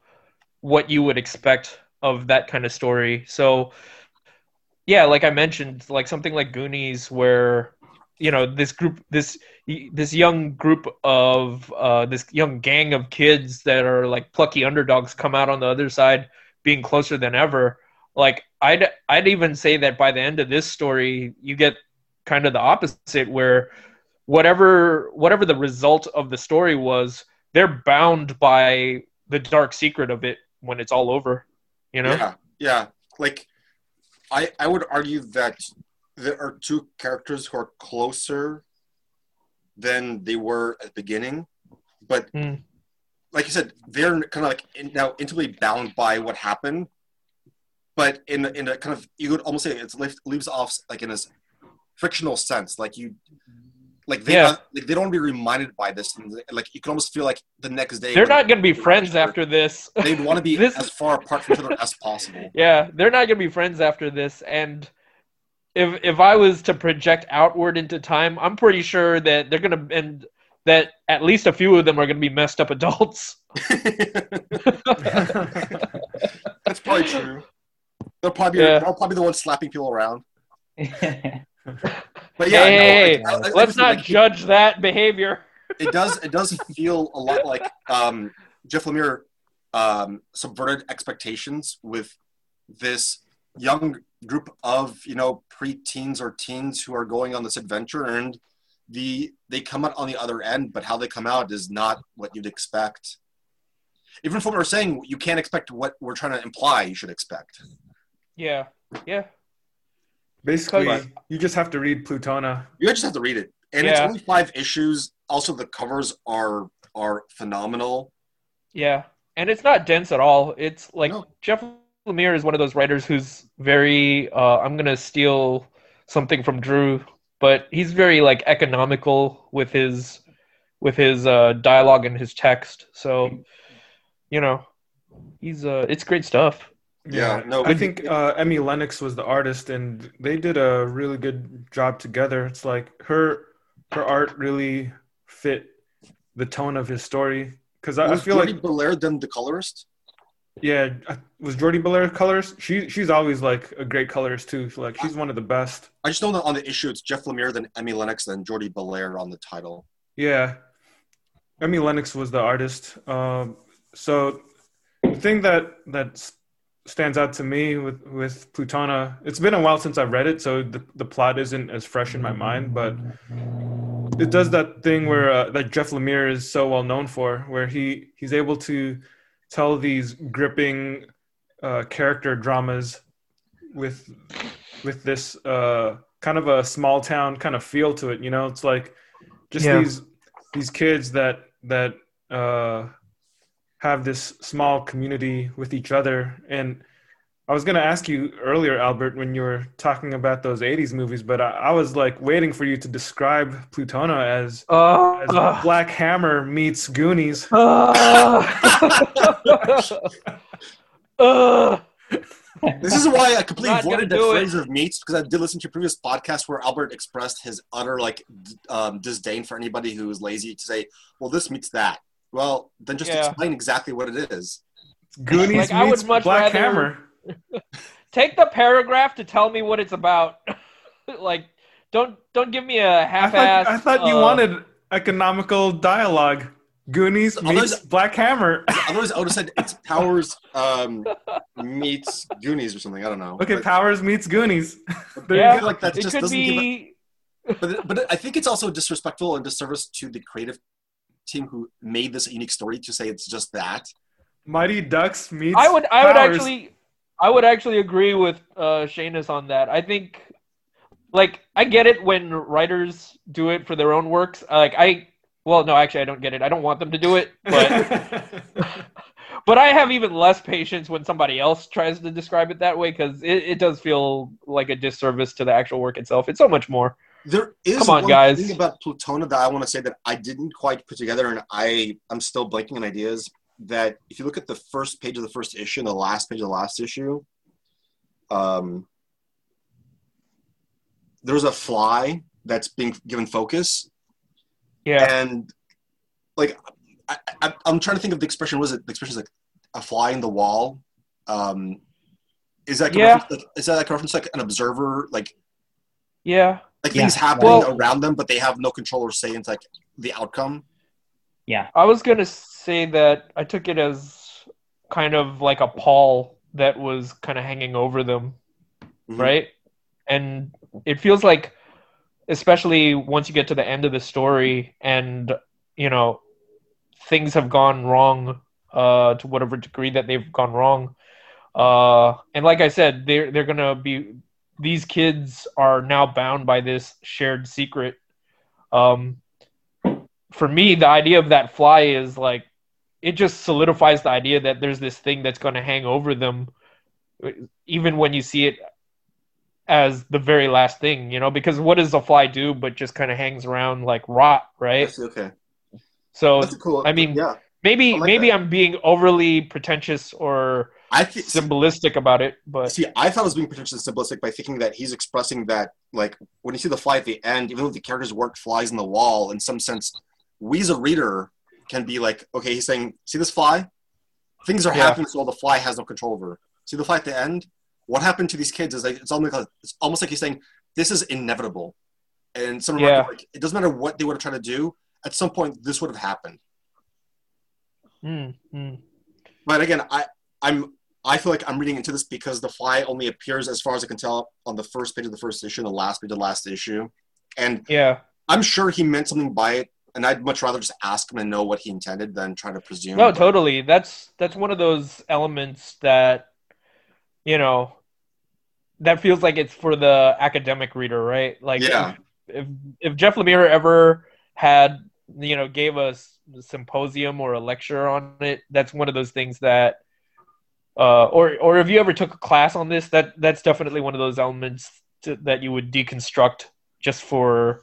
what you would expect of that kind of story. So yeah, like I mentioned, like something like Goonies where you know this group this this young group of uh, this young gang of kids that are like plucky underdogs come out on the other side being closer than ever like I'd I'd even say that by the end of this story, you get kind of the opposite, where whatever whatever the result of the story was, they're bound by the dark secret of it when it's all over. You know? Yeah, yeah. Like, I I would argue that there are two characters who are closer than they were at the beginning, but Hmm. like you said, they're kind of like in, now intimately bound by what happened. But in in a kind of you would almost say it's left, leaves off like in a s- fictional sense, like you. Like they, Yeah. like they don't want to be reminded by this, and like you can almost feel like the next day They're not going to be friends after this. They'd want to be This- as far apart from each other as possible. yeah, they're not going to be friends after this. And if if I was to project outward into time, I'm pretty sure that they're going to and that at least a few of them are going to be messed up adults. That's probably true. They'll probably be, Yeah. they'll probably be the ones slapping people around. But yeah, hey, no, I- let's not like, judge that behavior. It does. It does feel a lot like um, Jeff Lemire um, subverted expectations with this young group of you know pre-teens or teens who are going on this adventure, and the they come out on the other end, but how they come out is not what you'd expect. Even from what we're saying, you can't expect what we're trying to imply you should expect. Yeah, yeah, Basically, Because- you just have to read Plutona. You just have to read it, and it's only five issues. Also, the covers are are phenomenal. yeah. And it's not dense at all. It's like No. Jeff Lemire is one of those writers who's very. Uh, I'm gonna steal something from Drew, but he's very like economical with his with his uh, dialogue and his text. So, you know, he's uh, it's great stuff. Yeah, no, I think uh, Emi Lenox was the artist, and they did a really good job together. It's like her her art really fit the tone of his story. Because I, I feel Jordie like, Bellaire then the colorist? yeah, I- was Jordie Bellaire colorist? She she's always like a great colorist too. Like she's one of the best. I just know that on the issue it's Jeff Lemire, then Emi Lenox, then Jordie Bellaire on the title. Yeah, Emi Lenox was the artist. Um, so the thing that that s- stands out to me with with Plutona, it's been a while since I've read it, so the the plot isn't as fresh in my mind. But it does that thing where uh, that Jeff Lemire is so well known for, where he he's able to tell these gripping uh, character dramas with with this uh, kind of a small town kind of feel to it. You know, it's like just Yeah. these these kids that that uh, have this small community with each other. And I was gonna ask you earlier, Albert, when you were talking about those '80s movies, but I, I was like waiting for you to describe Plutona as Uh, as Black Hammer meets Goonies. uh, This is why I completely avoided the do it. phrase of meats because I did listen to your previous podcast where Albert expressed his utter like d- um, disdain for anybody who is lazy to say, "Well, this meets that." Well, then just Yeah. explain exactly what it is. Goonies Like, I would meets much Black rather- Hammer. take the paragraph to tell me what it's about. like, don't don't give me a half-ass. thought, I thought you uh, wanted economical dialogue. Goonies Others- meets Black Hammer. Otherwise, I would have said it's Powers um, meets Goonies or something. I don't know. Okay, But- Powers meets Goonies. There Yeah. you go. like that It just could doesn't give. A, be. but but I think it's also disrespectful and disservice to the creative team who made this a unique story to say it's just that. Mighty Ducks meets. I would I would actually I would actually agree with uh Seamus on that. I think like I get it when writers do it for their own works. Like I well no actually I don't get it. I don't want them to do it, but but I have even less patience when somebody else tries to describe it that way because it, it does feel like a disservice to the actual work itself. It's so much more. There is Come on, one guys. thing about Plutona that I want to say that I didn't quite put together, and I I'm still blanking on ideas. That if you look at the first page of the first issue and the last page of the last issue, um, there's a fly that's being given focus, Yeah. and like I, I, I'm trying to think of the expression. Was it the expression is like a fly in the wall? Um, is that like Yeah. reference, like, is that like a reference like an observer like Yeah. Like Yeah. things happening Well- around them, but they have no control or say into like the outcome. Yeah. I was gonna say that I took it as kind of like a pall that was kind of hanging over them, Mhm. right? And it feels like, especially once you get to the end of the story, and you know, things have gone wrong uh, to whatever degree that they've gone wrong. Uh, and like I said, they're they're gonna be these kids are now bound by this shared secret. Um, for me, the idea of that fly is like it just solidifies the idea that there's this thing that's going to hang over them, even when you see it as the very last thing, you know. Because what does a fly do but just kind of hangs around like rot, right? see, okay, So that's cool. I mean, yeah, maybe like maybe that. I'm being overly pretentious or I think. symbolistic about it, but See, I thought it was being potentially simplistic by thinking that he's expressing that, like, when you see the fly at the end, even though the characters weren't flies in the wall, in some sense, we as a reader can be like, okay, he's saying, see this fly? Things are Yeah. happening, so the fly has no control over. See the fly at the end? What happened to these kids is like it's almost like it's almost like he's saying this is inevitable, and some Yeah. like it doesn't matter what they would have tried to do. At some point, this would have happened. Mm, mm. But again, I I'm I feel like I'm reading into this because the fly only appears, as far as I can tell, on the first page of the first issue and the last page of the last issue. And yeah. I'm sure he meant something by it, and I'd much rather just ask him and know what he intended than try to presume. No, But- totally. That's that's one of those elements that you know that feels like it's for the academic reader, right? Like Yeah. if, if if Jeff Lemire ever had you know gave us a symposium or a lecture on it, that's one of those things that uh or or if you ever took a class on this, that that's definitely one of those elements to, that you would deconstruct just for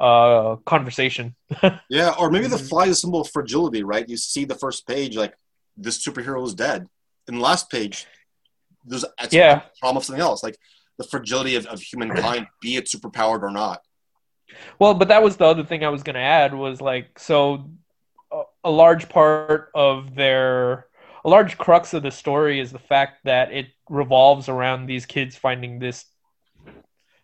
uh conversation. Yeah, or maybe the Mm-hmm. fly is a symbol of fragility, right? You see the first page, like this superhero is dead. and the last page, there's Yeah. trauma of something else, like the fragility of, of humankind, be it superpowered or not. Well, but that was the other thing I was going to add was like so a large part of their a large crux of the story is the fact that it revolves around these kids finding this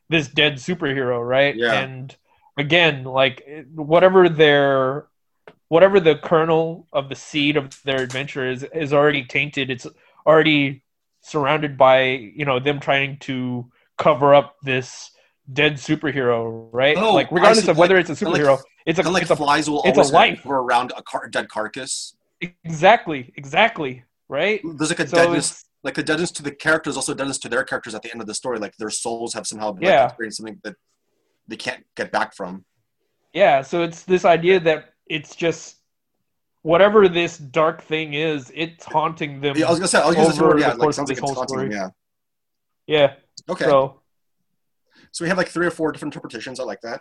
this dead superhero, right? Yeah. And again, like whatever their whatever the kernel of the seed of their adventure is is already tainted. It's already surrounded by, you know, them trying to cover up this dead superhero, right? Oh, like regardless see. of whether it's a Kinda like- superhero, it's a, like it's a flies will it's a always life. around a car- dead carcass. Exactly, exactly, right? There's like a So deadness, like the deadness to the characters, also deadness to their characters at the end of the story. Like their souls have somehow like, Yeah. experienced something that they can't get back from. yeah. So it's this idea that it's just whatever this dark thing is, it's haunting them. Yeah, I was gonna say, I was gonna say, Over yeah, the like course sounds of like this it's whole haunting them, story. yeah. yeah. Okay, so, So we have like three or four different interpretations. I like that.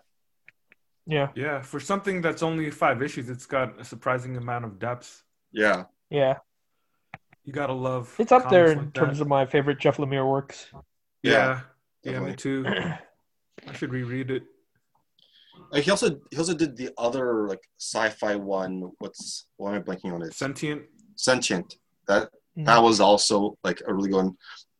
yeah, Yeah, for something that's only five issues, it's got a surprising amount of depth. Yeah, yeah. You gotta love. It's up there in like terms that. of my favorite Jeff Lemire works. Yeah, yeah, definitely. me too. I should reread it. Uh, he also he also did the other like sci-fi one. What's why am I blanking on it? Sentient. Sentient. That Mm. that was also like a really good one,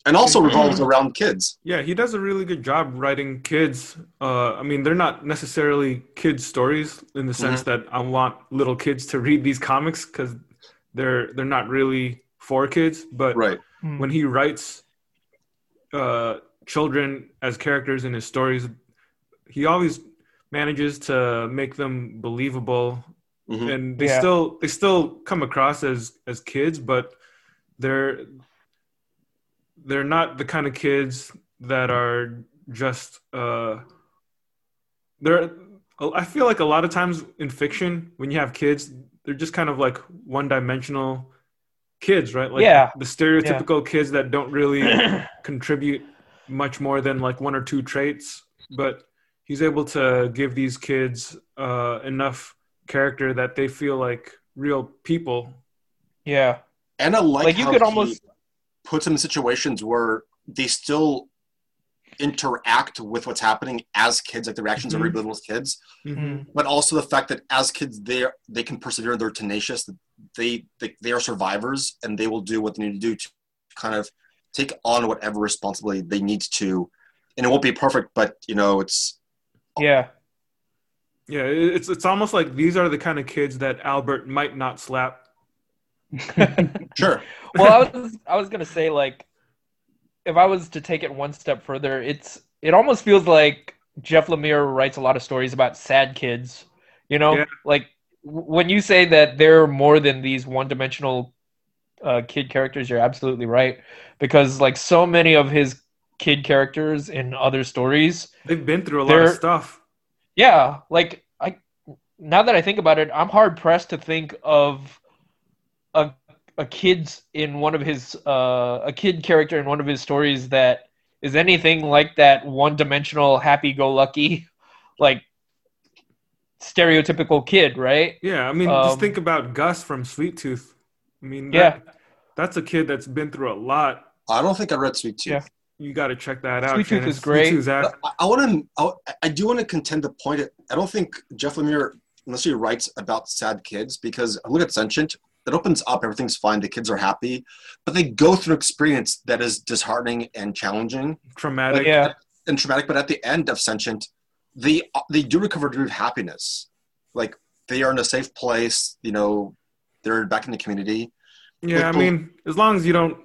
and also revolves around kids. Yeah, he does a really good job writing kids. Uh, I mean, they're not necessarily kids' stories in the sense that I want little kids to read these comics because they're they're not really for kids. But Right. Mm. when he writes uh, children as characters in his stories, he always manages to make them believable, Mhm. and they Yeah. still they still come across as as kids, but they're they're not the kind of kids that are just uh, they're. I feel like a lot of times in fiction, when you have kids, they're just kind of like one-dimensional kids, right? Like Yeah. the stereotypical kids that don't really contribute much more than like one or two traits, but he's able to give these kids uh, enough character that they feel like real people. yeah, And I like, like you how could he almost puts them in situations where they still interact with what's happening as kids, like the reactions Mhm. of real little kids, Mhm. but also the fact that as kids they they can persevere, they're tenacious, they they, they are survivors, and they will do what they need to do to kind of take on whatever responsibility they need to. And it won't be perfect, but you know it's yeah, Yeah, it's it's almost like these are the kind of kids that Albert might not slap. sure. well, I was I was gonna say like, if I was to take it one step further, it's it almost feels like Jeff Lemire writes a lot of stories about sad kids. You know, Yeah. like w- when you say that they're more than these one-dimensional uh, kid characters, you're absolutely right. Because like so many of his kid characters in other stories, They've been through a lot of stuff. yeah, like I now that I think about it, I'm hard pressed to think of a a kid's in one of his uh, a kid character in one of his stories that is anything like that one dimensional happy go lucky like stereotypical kid, right? Yeah, I mean, Um, just think about Gus from Sweet Tooth. I mean, Yeah. that's a kid that's been through a lot. I don't think I read Sweet Tooth. Yeah. You got to check that out. Sweet Tooth Shannon. is great. Sweet Tooth, Zach. I, I want to. I, I do want to contend the point. That I don't think Jeff Lemire unless he writes about sad kids because I look at Sentient. It opens up. Everything's fine. The kids are happy, but they go through an experience that is disheartening and challenging Traumatic. yeah. and traumatic. But at the end of Sentient, they they do recover to happiness. Like they are in a safe place. You know, they're back in the community. Yeah, I mean, as long as you don't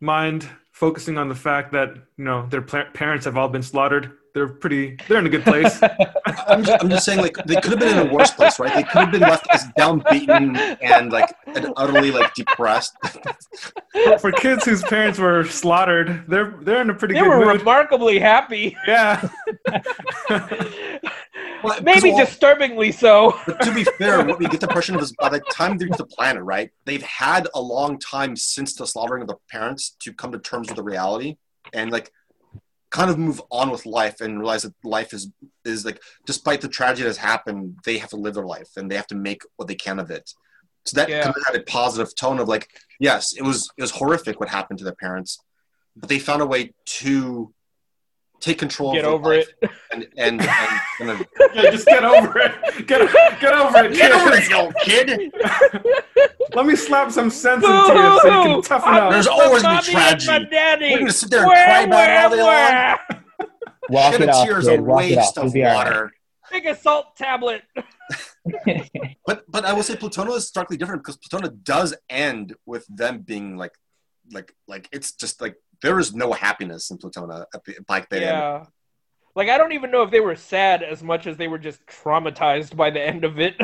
mind focusing on the fact that you know their pla- parents have all been slaughtered, they're pretty. They're in a good place. I'm just, I'm just saying, like they could have been in a worse place, right? They could have been left as downbeaten and like and utterly like depressed. For- For kids whose parents were slaughtered, they're they're in a pretty They good were mood. remarkably happy. yeah. Well, Maybe well, disturbingly so. But to be fair, what we get the impression of is by the time they reach the planet, right? They've had a long time since the slaughtering of their parents to come to terms with the reality and like kind of move on with life and realize that life is is like despite the tragedy that's happened, they have to live their life and they have to make what they can of it. So that Yeah. kind of had a positive tone of like, yes, it was it was horrific what happened to their parents, but they found a way to take control Get of over it. life and and, and kind of yeah, just get over it. Get get over it. get over it, kids. you old kid. Let me slap some sense into you so you can toughen up. There's always my been mommy tragedy. my daddy. We're gonna sit there and Where, cry about it all day where, long. where? Walk Shed it a off, tear is kid. a Walk waste of be all right. water. Take a salt tablet. But but I will say Plutona is starkly different because Plutona does end with them being like like like it's just like there is no happiness in Plutona the back then. Yeah. like I don't even know if they were sad as much as they were just traumatized by the end of it.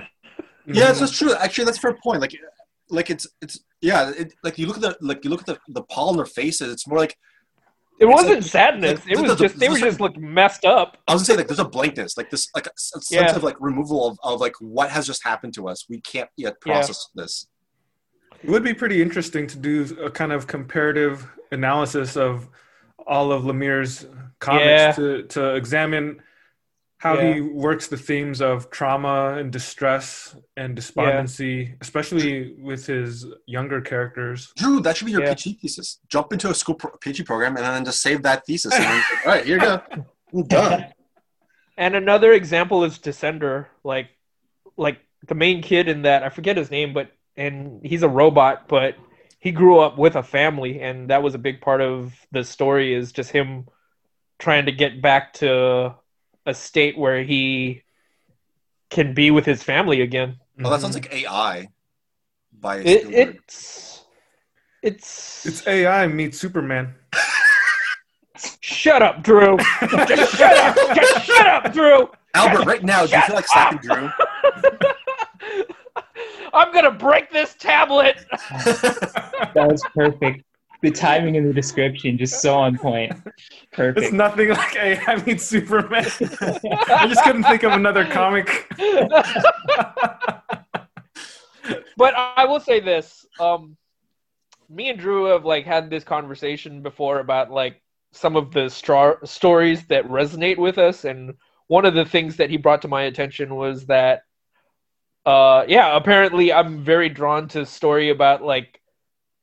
Yeah, that's, true. Actually, that's a fair point. Like, like it's it's yeah. It, like you look at the like you look at the the pall on their faces. It's more like It wasn't like- sadness. like, it was just they the- were just like messed up. I was gonna say like there's a blankness, like this like a sense Yeah. of like removal of, of like what has just happened to us. We can't yet Yeah. process this. It would be pretty interesting to do a kind of comparative analysis of all of Lemire's comics Yeah. to, to examine how Yeah. he works the themes of trauma and distress and despondency, especially with his younger characters. Drew, that should be your Yeah. PhD thesis. Jump into a school pro- PhD program and then just save that thesis. And then, all right, here you go. I'm done. And another example is Descender, like like the main kid in that I forget his name, but and he's a robot, but he grew up with a family, and that was a big part of the story. Is just him trying to get back to a state where he can be with his family again. Well, that sounds mm-hmm. like AI. By It, it's it's It's AI meets Superman. shut up, Drew. Just shut up. Just shut up, Drew. Albert, right now, do you feel like slapping Drew? I'm gonna break this tablet. That was perfect. The timing and the description just so on point. Perfect. It's nothing like AI meets Superman. I just couldn't think of another comic. but I will say this: um, me and Drew have like had this conversation before about like some of the stra- stories that resonate with us, and one of the things that he brought to my attention was that, uh, yeah, apparently I'm very drawn to story about like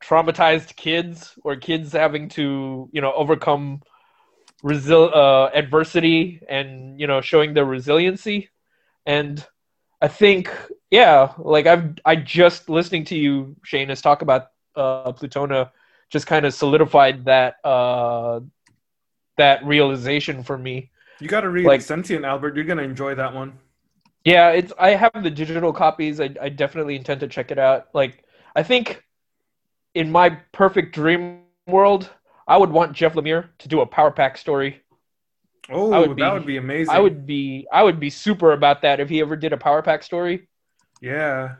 traumatized kids or kids having to you know overcome resil- uh, adversity and you know showing their resiliency and i think yeah like i've i just listening to you Seamus, talk about uh plutona just kind of solidified that uh that realization for me You got to read Like- Sentient Albert. You're gonna enjoy that one. Yeah it's i have the digital copies. I, I definitely intend to check it out. Like i think in my perfect dream world i would want jeff lemire to do a power pack story. Oh, I would that would be amazing. i would be i would be super about that if he ever did a power pack story. Yeah,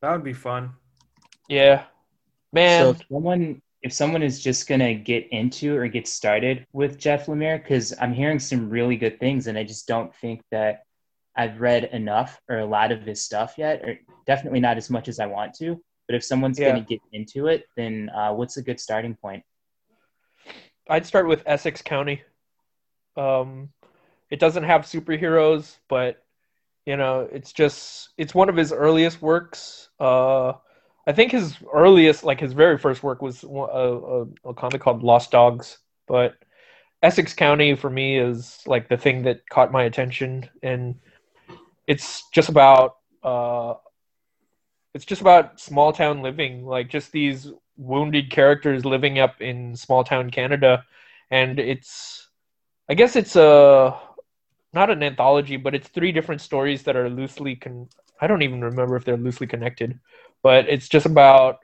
that would be fun. yeah. Man. So if someone if someone is just gonna get into or get started with Jeff Lemire, because I'm hearing some really good things, and I just don't think that I've read enough or a lot of his stuff yet, or definitely not as much as I want to. But if someone's Yeah. gonna get into it, then uh, what's a good starting point? I'd start with Essex County. Um, it doesn't have superheroes, but you know, it's just it's one of his earliest works. Uh, I think his earliest, like his very first work, was a, a, a comic called Lost Dogs. But Essex County for me is like the thing that caught my attention, and it's just about uh, it's just about small town living, like just these wounded characters living up in small town Canada, and it's I guess it's a not an anthology, but it's three different stories that are loosely con. I don't even remember if they're loosely connected, but it's just about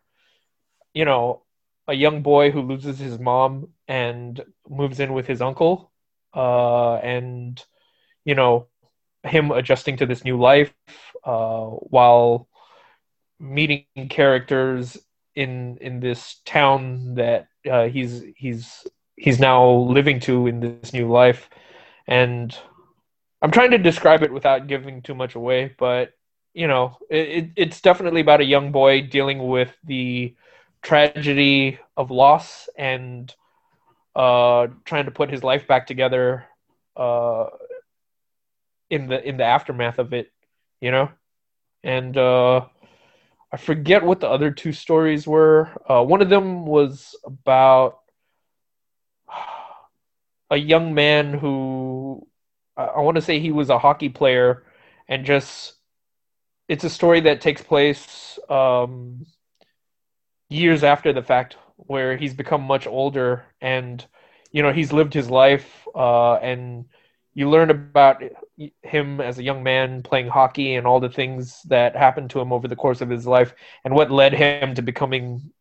you know a young boy who loses his mom and moves in with his uncle, uh, and you know him adjusting to this new life uh, while meeting characters in in this town that uh, he's he's he's now living to in this new life. And i'm trying to describe it without giving too much away but you know it, it, it's definitely about a young boy dealing with the tragedy of loss and uh trying to put his life back together uh in the in the aftermath of it you know and uh I forget what the other two stories were. Uh, one of them was about a young man who I, I want to say he was a hockey player, and just it's a story that takes place um, years after the fact, where he's become much older, and you know he's lived his life, uh, and you learn about him as a young man playing hockey and all the things that happened to him over the course of his life and what led him to becoming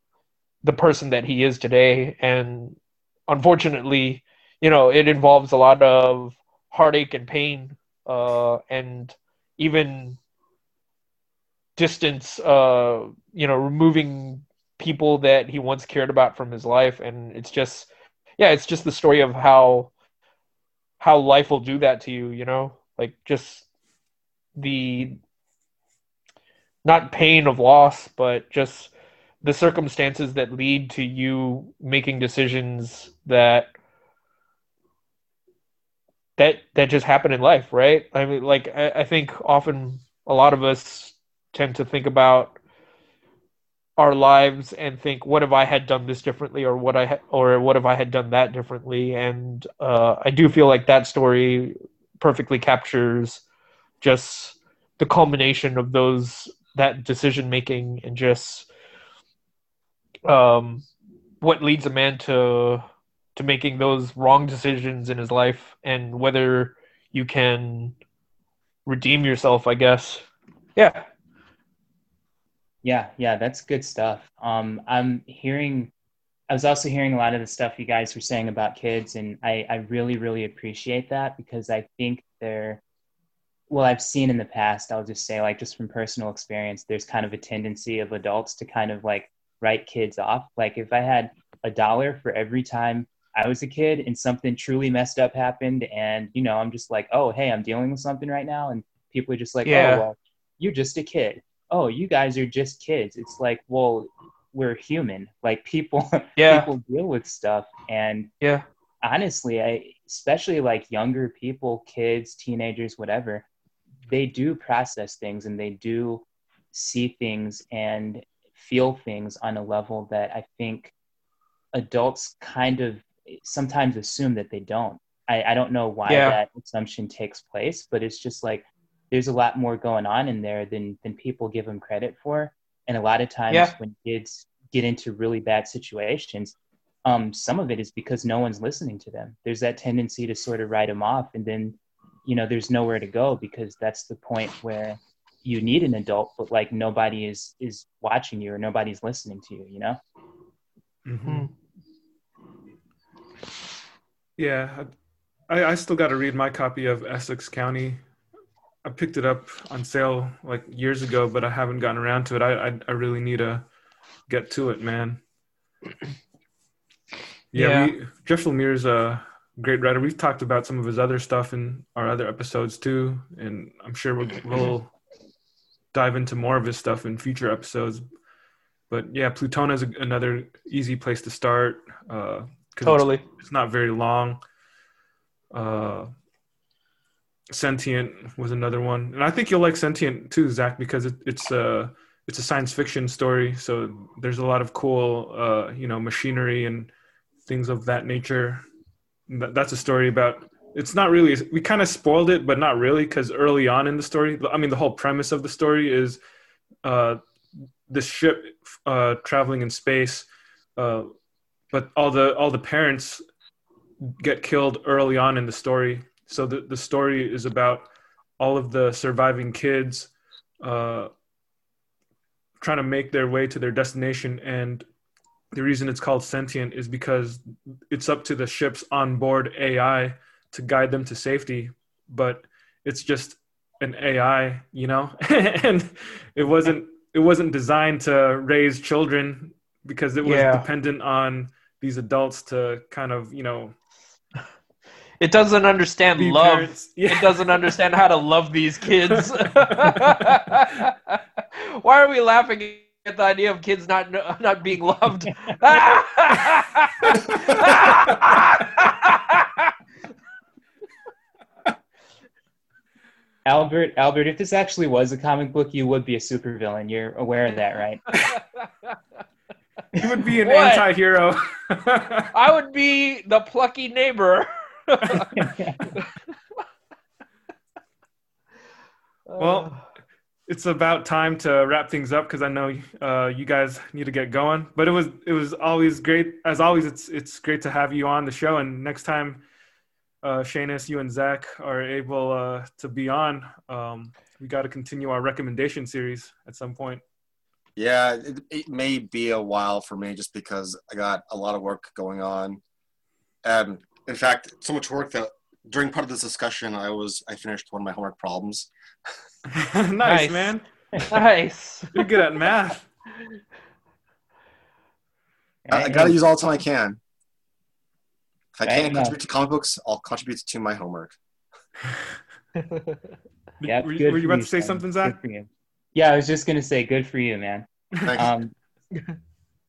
the person that he is today. And unfortunately you know it involves a lot of heartache and pain uh, and even distance uh, you know removing people that he once cared about from his life. And it's just yeah it's just the story of how how life will do that to you you know? Like just the not pain of loss but just the circumstances that lead to you making decisions that that that just happen in life right? I mean like I, I think often a lot of us tend to think about our lives and think what if i had done this differently or what i ha- or what if i had done that differently? And uh, i do feel like that story perfectly captures just the culmination of those that decision making and just um what leads a man to to making those wrong decisions in his life and whether you can redeem yourself i guess. Yeah Yeah, yeah, that's good stuff. Um, I'm hearing, I was also hearing a lot of the stuff you guys were saying about kids, and I, I really, really appreciate that because I think they're, well, I've seen in the past, I'll just say, like, just from personal experience, there's kind of a tendency of adults to kind of like write kids off. Like, if I had a dollar for every time I was a kid and something truly messed up happened, and, you know, I'm just like, oh, hey, I'm dealing with something right now, and people are just like, Yeah. oh, well, you're just a kid oh, you guys are just kids. It's like, well, we're human. Like people, yeah people deal with stuff, and yeah honestly, I especially like younger people, kids, teenagers, whatever, they do process things and they do see things and feel things on a level that I think adults kind of sometimes assume that they don't. I, I don't know why Yeah. that assumption takes place, but it's just like there's a lot more going on in there than than people give them credit for. And a lot of times Yeah. when kids get into really bad situations, um, some of it is because no one's listening to them. There's that tendency to sort of write them off, and then you know there's nowhere to go because that's the point where you need an adult, but like nobody is is watching you or nobody's listening to you. You know? Mhm. Yeah, I, I still got to read my copy of Essex County. I picked it up on sale like years ago, but I haven't gotten around to it. I I, I really need to get to it, man. Yeah, Yeah. We, Jeff Lemire's a great writer. We've talked about some of his other stuff in our other episodes too, and I'm sure we'll, we'll dive into more of his stuff in future episodes. But yeah, Plutona is a, another easy place to start. Uh, 'cause it's- totally it's not very long. Uh, Sentient was another one, and I think you'll like Sentient too, Zach, because it, it's a it's a science fiction story. So there's a lot of cool, uh, you know, machinery and things of that nature. That, that's a story about. It's not really. We kind of spoiled it, but not really, because early on in the story, I mean, the whole premise of the story is uh, this ship uh, traveling in space. Uh, but all the all the parents get killed early on in the story. So the the story is about all of the surviving kids uh, trying to make their way to their destination, and the reason it's called sentient is because it's up to the ship's onboard AI to guide them to safety, but it's just an AI, you know, and it wasn't it wasn't designed to raise children because it was Yeah. dependent on these adults to kind of you know it doesn't understand be love. Yeah. it doesn't understand how to love these kids why are we laughing at the idea of kids not not being loved Albert, Albert, if this actually was a comic book, you would be a supervillain. You're aware of that, right? you would be an What? anti-hero. I would be the plucky neighbor. Well, it's about time to wrap things up because I know uh, you guys need to get going. But it was it was always great. As always, it's it's great to have you on the show. And next time, uh, Seamus, you and Zach are able uh, to be on, um, we got to continue our recommendation series at some point. Yeah, it, it may be a while for me just because I got a lot of work going on. And in fact, so much work that during part of this discussion, I was I finished one of my homework problems. nice, Nice. man. nice. You're good at math. I, I gotta use all the time I can. If I can't contribute to comic books, I'll contribute to my homework. yeah, were you, good were you for about to say son. something, Zach? for you. Yeah, I was just gonna say, good for you, man. Thanks. Um,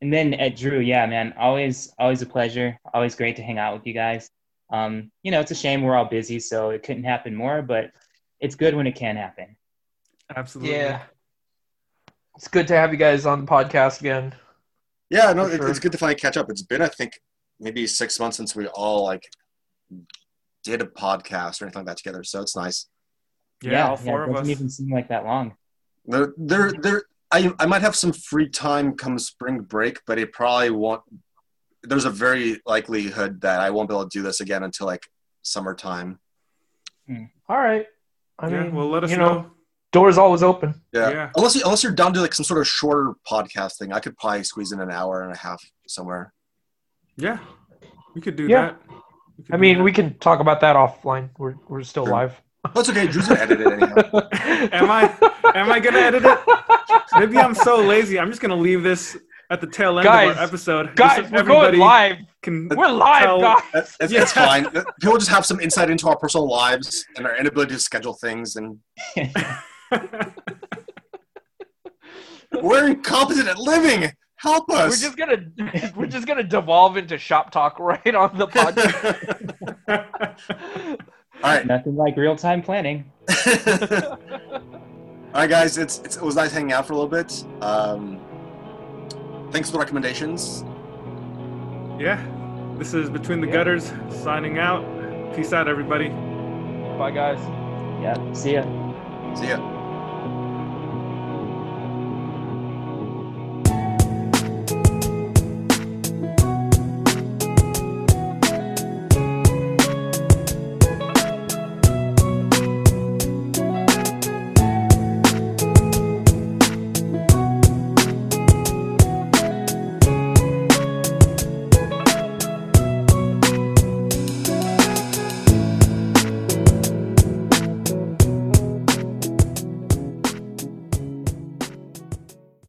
and then at Drew, yeah, man, always, always a pleasure. Always great to hang out with you guys. Um, you know, it's a shame we're all busy, so it couldn't happen more, but it's good when it can happen. Absolutely. yeah. It's good to have you guys on the podcast again. yeah, no, it, sure. it's good to finally catch up. It's been, I think, maybe six months since we all like did a podcast or anything like that together. So it's nice. Yeah, all four it of doesn't us. even seem like that long. There, there, there. I, I might have some free time come spring break, but it probably won't. There's a very likelihood that I won't be able to do this again until like summertime. Hmm. All right. I yeah, mean, well, let us you know. know, doors always open. Yeah. Yeah. Unless you, unless you're down to like some sort of shorter podcast thing, I could probably squeeze in an hour and a half somewhere. Yeah, we could do Yeah. that. We could I do mean, that. we can talk about that offline. We're we're still Sure. live. That's okay. Drew's gonna edit it anyhow. Am I? Am I gonna edit it? Maybe I'm so lazy. I'm just gonna leave this at the tail end Guys, of our episode. Guys, so we're going live. Can We're live, tell- guys. That's, that's, Yeah. that's fine. People just have some insight into our personal lives and our inability to schedule things, and we're incompetent at living. Help us. We're us. just gonna we're just gonna devolve into shop talk right on the podcast. All right, Nothing like real time planning. all right, guys. It's, it's it was nice hanging out for a little bit. Um, thanks for the recommendations. yeah, this is between the Yeah. gutters. Signing out. Peace out, everybody. Bye, guys. Yeah. See ya. See ya.